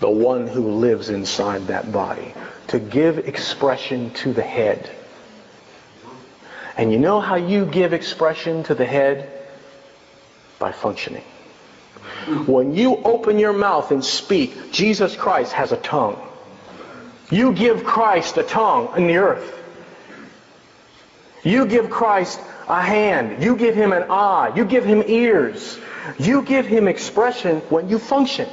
the one who lives inside that body, to give expression to the head. And you know how you give expression to the head? By functioning. When you open your mouth and speak, Jesus Christ has a tongue. You give Christ a tongue in the earth. You give Christ a hand. You give him an eye. You give him ears. You give him expression when you function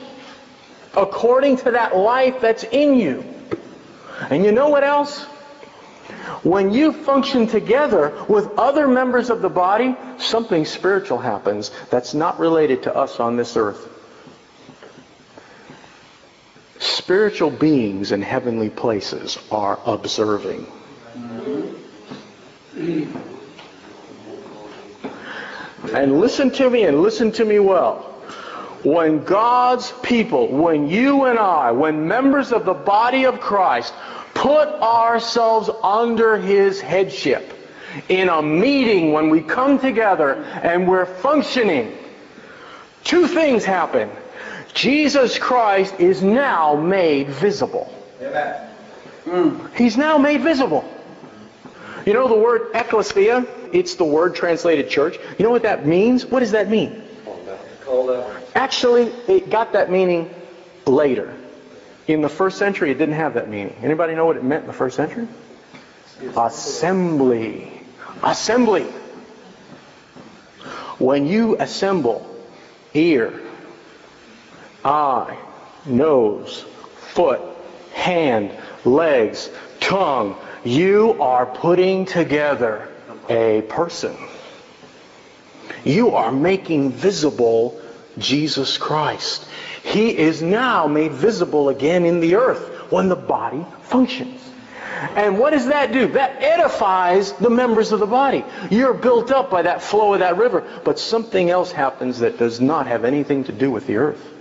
according to that life that's in you. And you know what else? When you function together with other members of the body, something spiritual happens that's not related to us on this earth. Spiritual beings in heavenly places are observing. And listen to me and listen to me well. when God's people, when you and I, when members of the body of Christ put ourselves under his headship in a meeting when we come together and we're functioning, two things happen. Jesus Christ is now made visible. Amen. He's now made visible. You know the word ecclesia? It's the word translated church. You know what that means? What does that mean? Actually, it got that meaning later. In the first century, it didn't have that meaning. Anybody know what it meant in the first century? Assembly. Assembly. When you assemble ear, eye, nose, foot, hand, legs, tongue, you are putting together a person. You are making visible Jesus Christ. He is now made visible again in the earth when the body functions. And what does that do? That edifies the members of the body. You're built up by that flow of that river. But something else happens that does not have anything to do with the earth.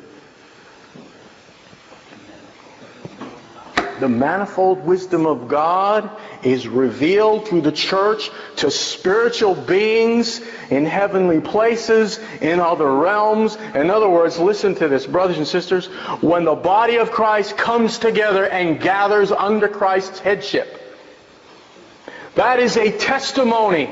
The manifold wisdom of God is revealed through the church to spiritual beings in heavenly places, in other realms. In other words, listen to this, brothers and sisters. When the body of Christ comes together and gathers under Christ's headship, that is a testimony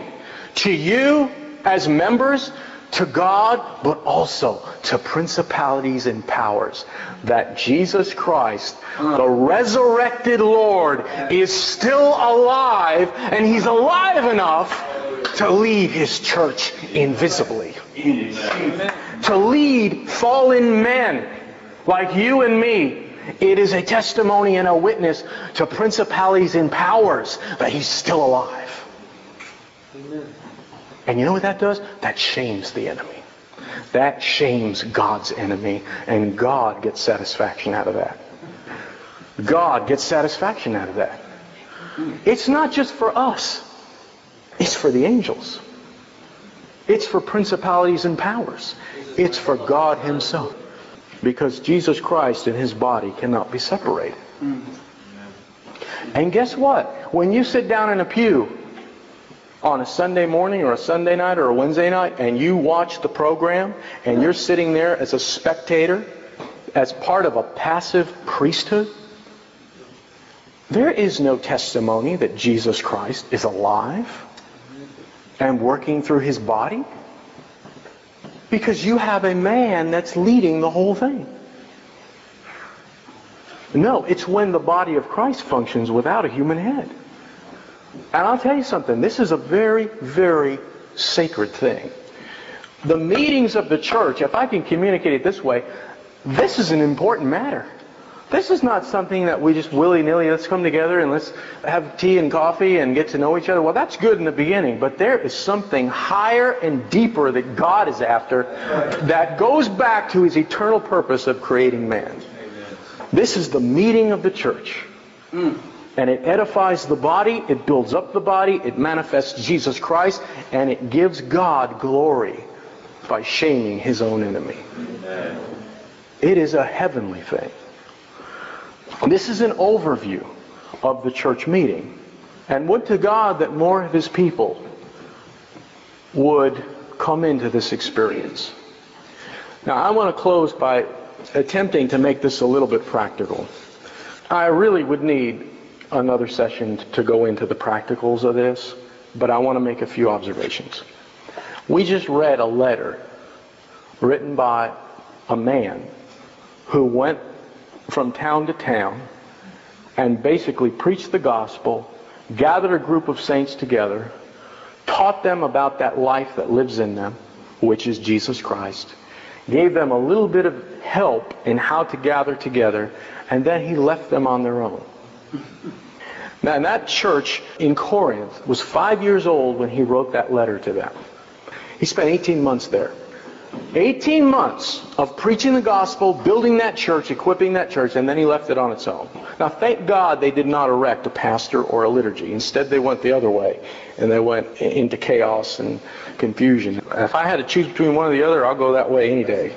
to you as members, to God, but also to principalities and powers. That Jesus Christ, uh-huh. the resurrected Lord, is still alive, and He's alive enough to lead His church invisibly. To lead fallen men like you and me. It is a testimony and a witness to principalities and powers that He's still alive. And you know what that does? That shames the enemy. That shames God's enemy, and God gets satisfaction out of that. God gets satisfaction out of that. It's not just for us. It's for the angels. It's for principalities and powers. It's for God himself. Because Jesus Christ and his body cannot be separated. And guess what? When you sit down in a pew on a Sunday morning or a Sunday night or a Wednesday night and you watch the program and you're sitting there as a spectator, as part of a passive priesthood, there is no testimony that Jesus Christ is alive and working through his body because you have a man that's leading the whole thing. No, it's when the body of Christ functions without a human head. And I'll tell you something, this is a very, very sacred thing. The meetings of the church, if I can communicate it this way, this is an important matter. This is not something that we just willy-nilly, let's come together and let's have tea and coffee and get to know each other. Well, that's good in the beginning, but there is something higher and deeper that God is after that goes back to his eternal purpose of creating man. This is the meeting of the church. Mm. And it edifies the body, it builds up the body, it manifests Jesus Christ, and it gives God glory by shaming his own enemy. It is a heavenly thing. This is an overview of the church meeting. And would to God that more of his people would come into this experience. Now, I want to close by attempting to make this a little bit practical. I really would need another session to go into the practicals of this, but I want to make a few observations. We just read a letter written by a man who went from town to town and basically preached the gospel, gathered a group of saints together, taught them about that life that lives in them, which is Jesus Christ, gave them a little bit of help in how to gather together, and then he left them on their own. <laughs> Now, that church in Corinth was five years old when he wrote that letter to them. He spent 18 months there. 18 months of preaching the gospel, building that church, equipping that church, and then he left it on its own. Now, thank God they did not erect a pastor or a liturgy. Instead, they went the other way, and they went into chaos and confusion. If I had to choose between one or the other, I'll go that way any day.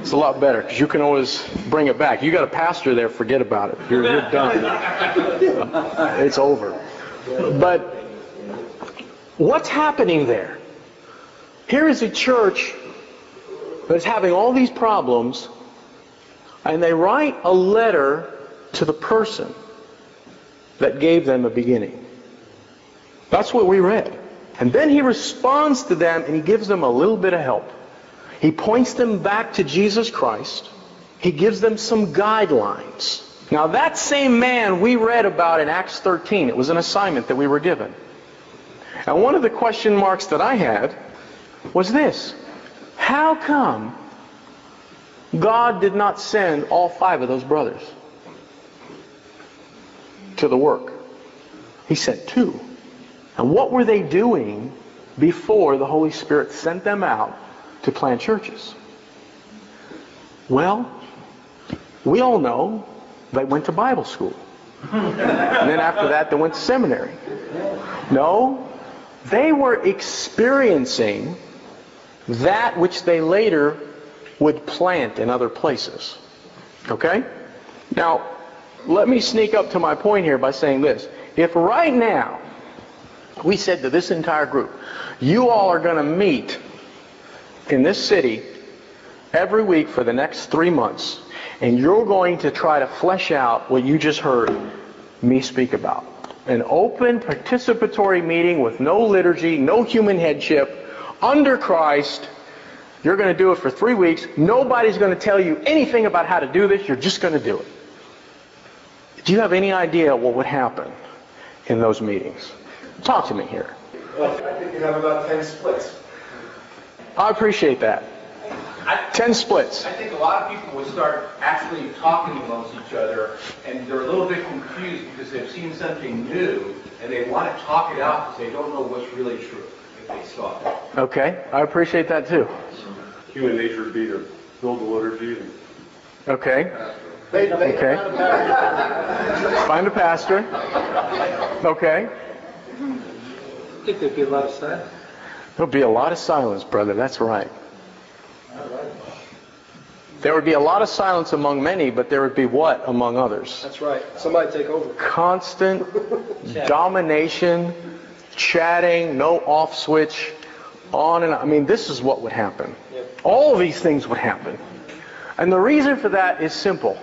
It's a lot better because you can always bring it back. You got a pastor there, forget about it. You're, you're done. It's over. But what's happening there? Here is a church that's having all these problems, and they write a letter to the person that gave them a beginning. That's what we read. And then he responds to them and he gives them a little bit of help. He points them back to Jesus Christ. He gives them some guidelines. Now, that same man we read about in Acts 13, it was an assignment that we were given. And one of the question marks that I had was this How come God did not send all five of those brothers to the work? He sent two. And what were they doing before the Holy Spirit sent them out to plant churches? Well, we all know they went to Bible school. and then after that, they went to seminary. No, they were experiencing that which they later would plant in other places. Okay? Now, let me sneak up to my point here by saying this. If right now we said to this entire group, you all are going to meet in this city every week for the next three months, and you're going to try to flesh out what you just heard me speak about. An open, participatory meeting with no liturgy, no human headship, under Christ. You're going to do it for three weeks. Nobody's going to tell you anything about how to do this. You're just going to do it. Do you have any idea what would happen in those meetings? Talk to me here. Well, I think you have about 10 splits. I appreciate that. I, 10 splits. I think a lot of people would start actually talking amongst each other, and they're a little bit confused because they've seen something new, and they want to talk it out because they don't know what's really true if they saw it. Okay, I appreciate that too. Human nature would be to build the liturgy and Okay, They, they Okay. find a pastor. Okay. I think there'd be a lot of silence. There'll be a lot of silence, brother. That's right. There would be a lot of silence among many, but there would be what among others? That's right. Somebody take over. Constant <laughs> domination, chatting, no off switch, on and on. I mean, this is what would happen. All of these things would happen. And the reason for that is simple.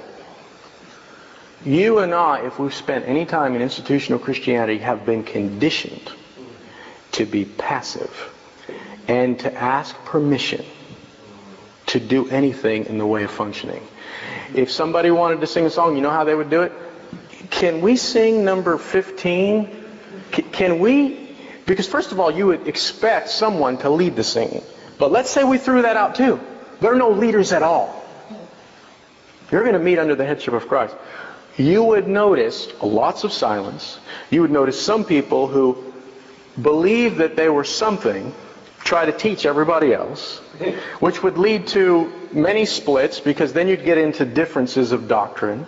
You and I, if we've spent any time in institutional Christianity, have been conditioned to be passive and to ask permission to do anything in the way of functioning. If somebody wanted to sing a song, you know how they would do it? Can we sing number 15? C- Can we? Because first of all, you would expect someone to lead the singing. But let's say we threw that out too. There are no leaders at all. You're going to meet under the headship of Christ. You would notice lots of silence. You would notice some people who believe that they were something, try to teach everybody else, which would lead to many splits because then you'd get into differences of doctrine.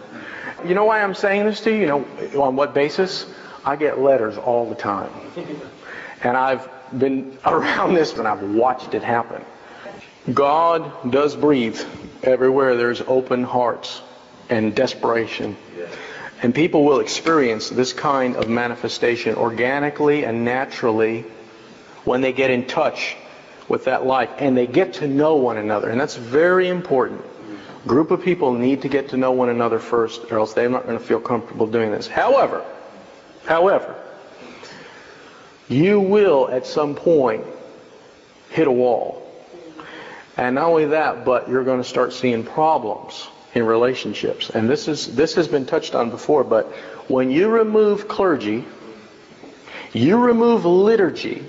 You know why I'm saying this to you? You know, on what basis? I get letters all the time. And I've been <laughs> around this and I've watched it happen. God does breathe everywhere there's open hearts and desperation. And people will experience this kind of manifestation organically and naturally when they get in touch with that life and they get to know one another. And that's very important. Group of people need to get to know one another first or else they're not going to feel comfortable doing this. However, however, you will at some point hit a wall. And not only that, but you're going to start seeing problems in relationships. And this is this has been touched on before, but when you remove clergy, you remove liturgy,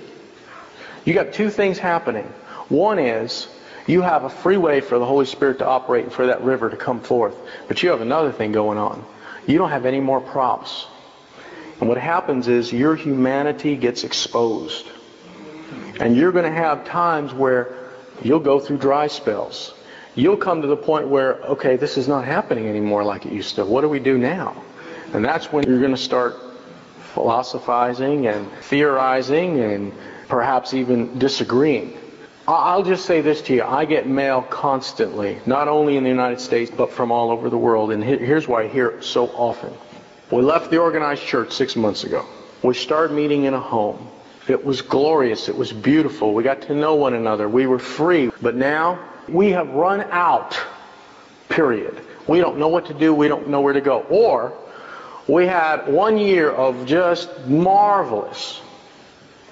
you got two things happening. One is you have a free way for the Holy Spirit to operate and for that river to come forth. But you have another thing going on. You don't have any more props. And what happens is your humanity gets exposed. And you're going to have times where You'll go through dry spells. You'll come to the point where, okay, this is not happening anymore like it used to. What do we do now? And that's when you're going to start philosophizing and theorizing and perhaps even disagreeing. I'll just say this to you. I get mail constantly, not only in the United States, but from all over the world. And here's why I hear it so often. We left the organized church six months ago. We started meeting in a home. It was glorious. It was beautiful. We got to know one another. We were free. But now we have run out, period. We don't know what to do. We don't know where to go. Or we had one year of just marvelous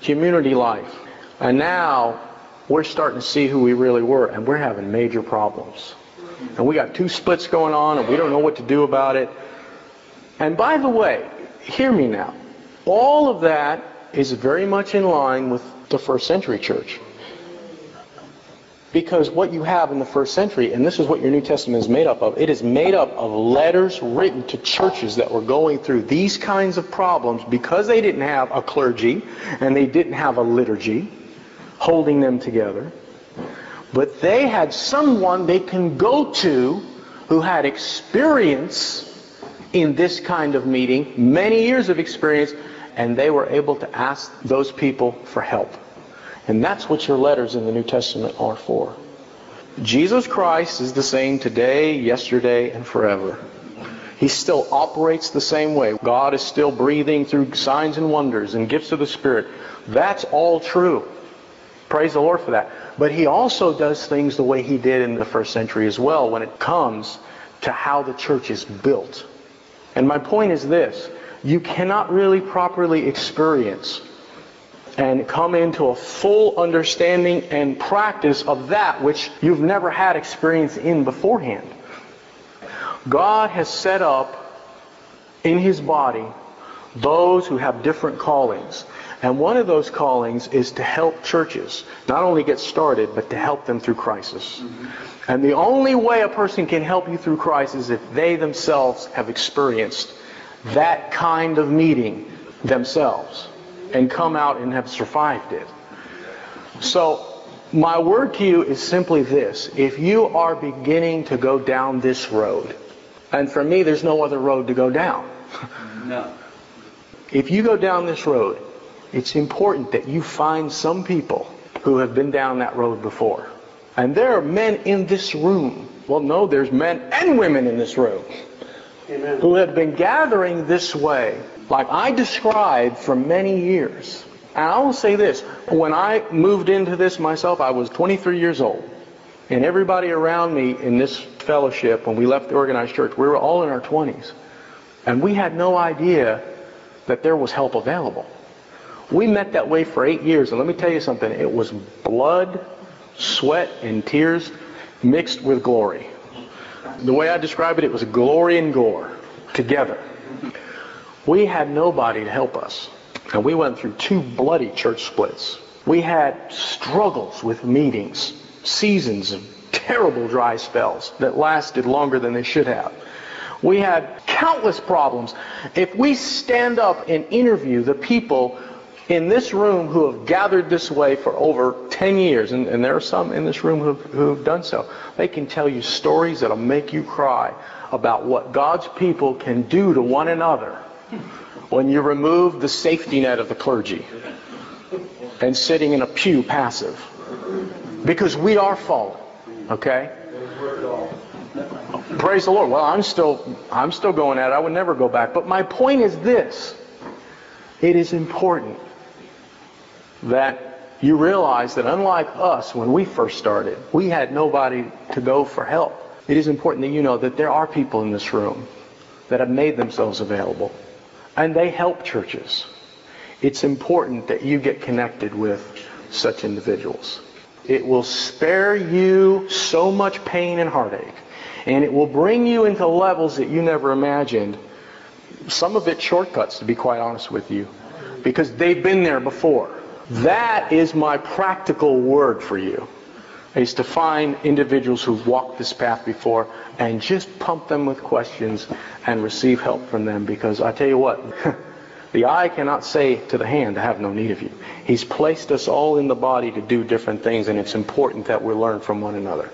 community life. And now we're starting to see who we really were, and we're having major problems. And we got two splits going on, and we don't know what to do about it. And by the way, hear me now. All of that is very much in line with the first century church. Because what you have in the first century, and this is what your New Testament is made up of, it is made up of letters written to churches that were going through these kinds of problems because they didn't have a clergy and they didn't have a liturgy holding them together. But they had someone they can go to who had experience in this kind of meeting, many years of experience, and they were able to ask those people for help. And that's what your letters in the New Testament are for. Jesus Christ is the same today, yesterday, and forever. He still operates the same way. God is still breathing through signs and wonders and gifts of the Spirit. That's all true. Praise the Lord for that. But he also does things the way he did in the first century as well when it comes to how the church is built. And my point is this. You cannot really properly experience and come into a full understanding and practice of that which you've never had experience in beforehand. God has set up in his body those who have different callings. And one of those callings is to help churches not only get started, but to help them through crisis. Mm-hmm. And the only way a person can help you through crisis is if they themselves have experienced that kind of meeting themselves and come out and have survived it. So, my word to you is simply this. If you are beginning to go down this road, and for me, there's no other road to go down. No. If you go down this road, it's important that you find some people who have been down that road before. And there are men in this room. Well, no, there's men and women in this room Amen. who have been gathering this way, like I described for many years. And I will say this when I moved into this myself, I was 23 years old. And everybody around me in this fellowship, when we left the organized church, we were all in our 20s. And we had no idea that there was help available. We met that way for eight years, and let me tell you something. It was blood, sweat, and tears mixed with glory. The way I describe it, it was glory and gore together. We had nobody to help us, and we went through two bloody church splits. We had struggles with meetings, seasons of terrible dry spells that lasted longer than they should have. We had countless problems. If we stand up and interview the people in this room who have gathered this way for over 10 years, and, and there are some in this room who who've done so, they can tell you stories that'll make you cry about what God's people can do to one another when you remove the safety net of the clergy and sitting in a pew passive. Because we are fallen, okay? Praise the Lord. Well, I'm still I'm still going at it. I would never go back. But my point is this. It is important that you realize that unlike us when we first started, we had nobody to go for help. It is important that you know that there are people in this room that have made themselves available and they help churches. It's important that you get connected with such individuals. It will spare you so much pain and heartache, and it will bring you into levels that you never imagined. Some of it shortcuts, to be quite honest with you, because they've been there before. That is my practical word for you, is to find individuals who've walked this path before and just pump them with questions and receive help from them because I tell you what, <laughs> The eye cannot say to the hand, I have no need of you. He's placed us all in the body to do different things, and it's important that we learn from one another.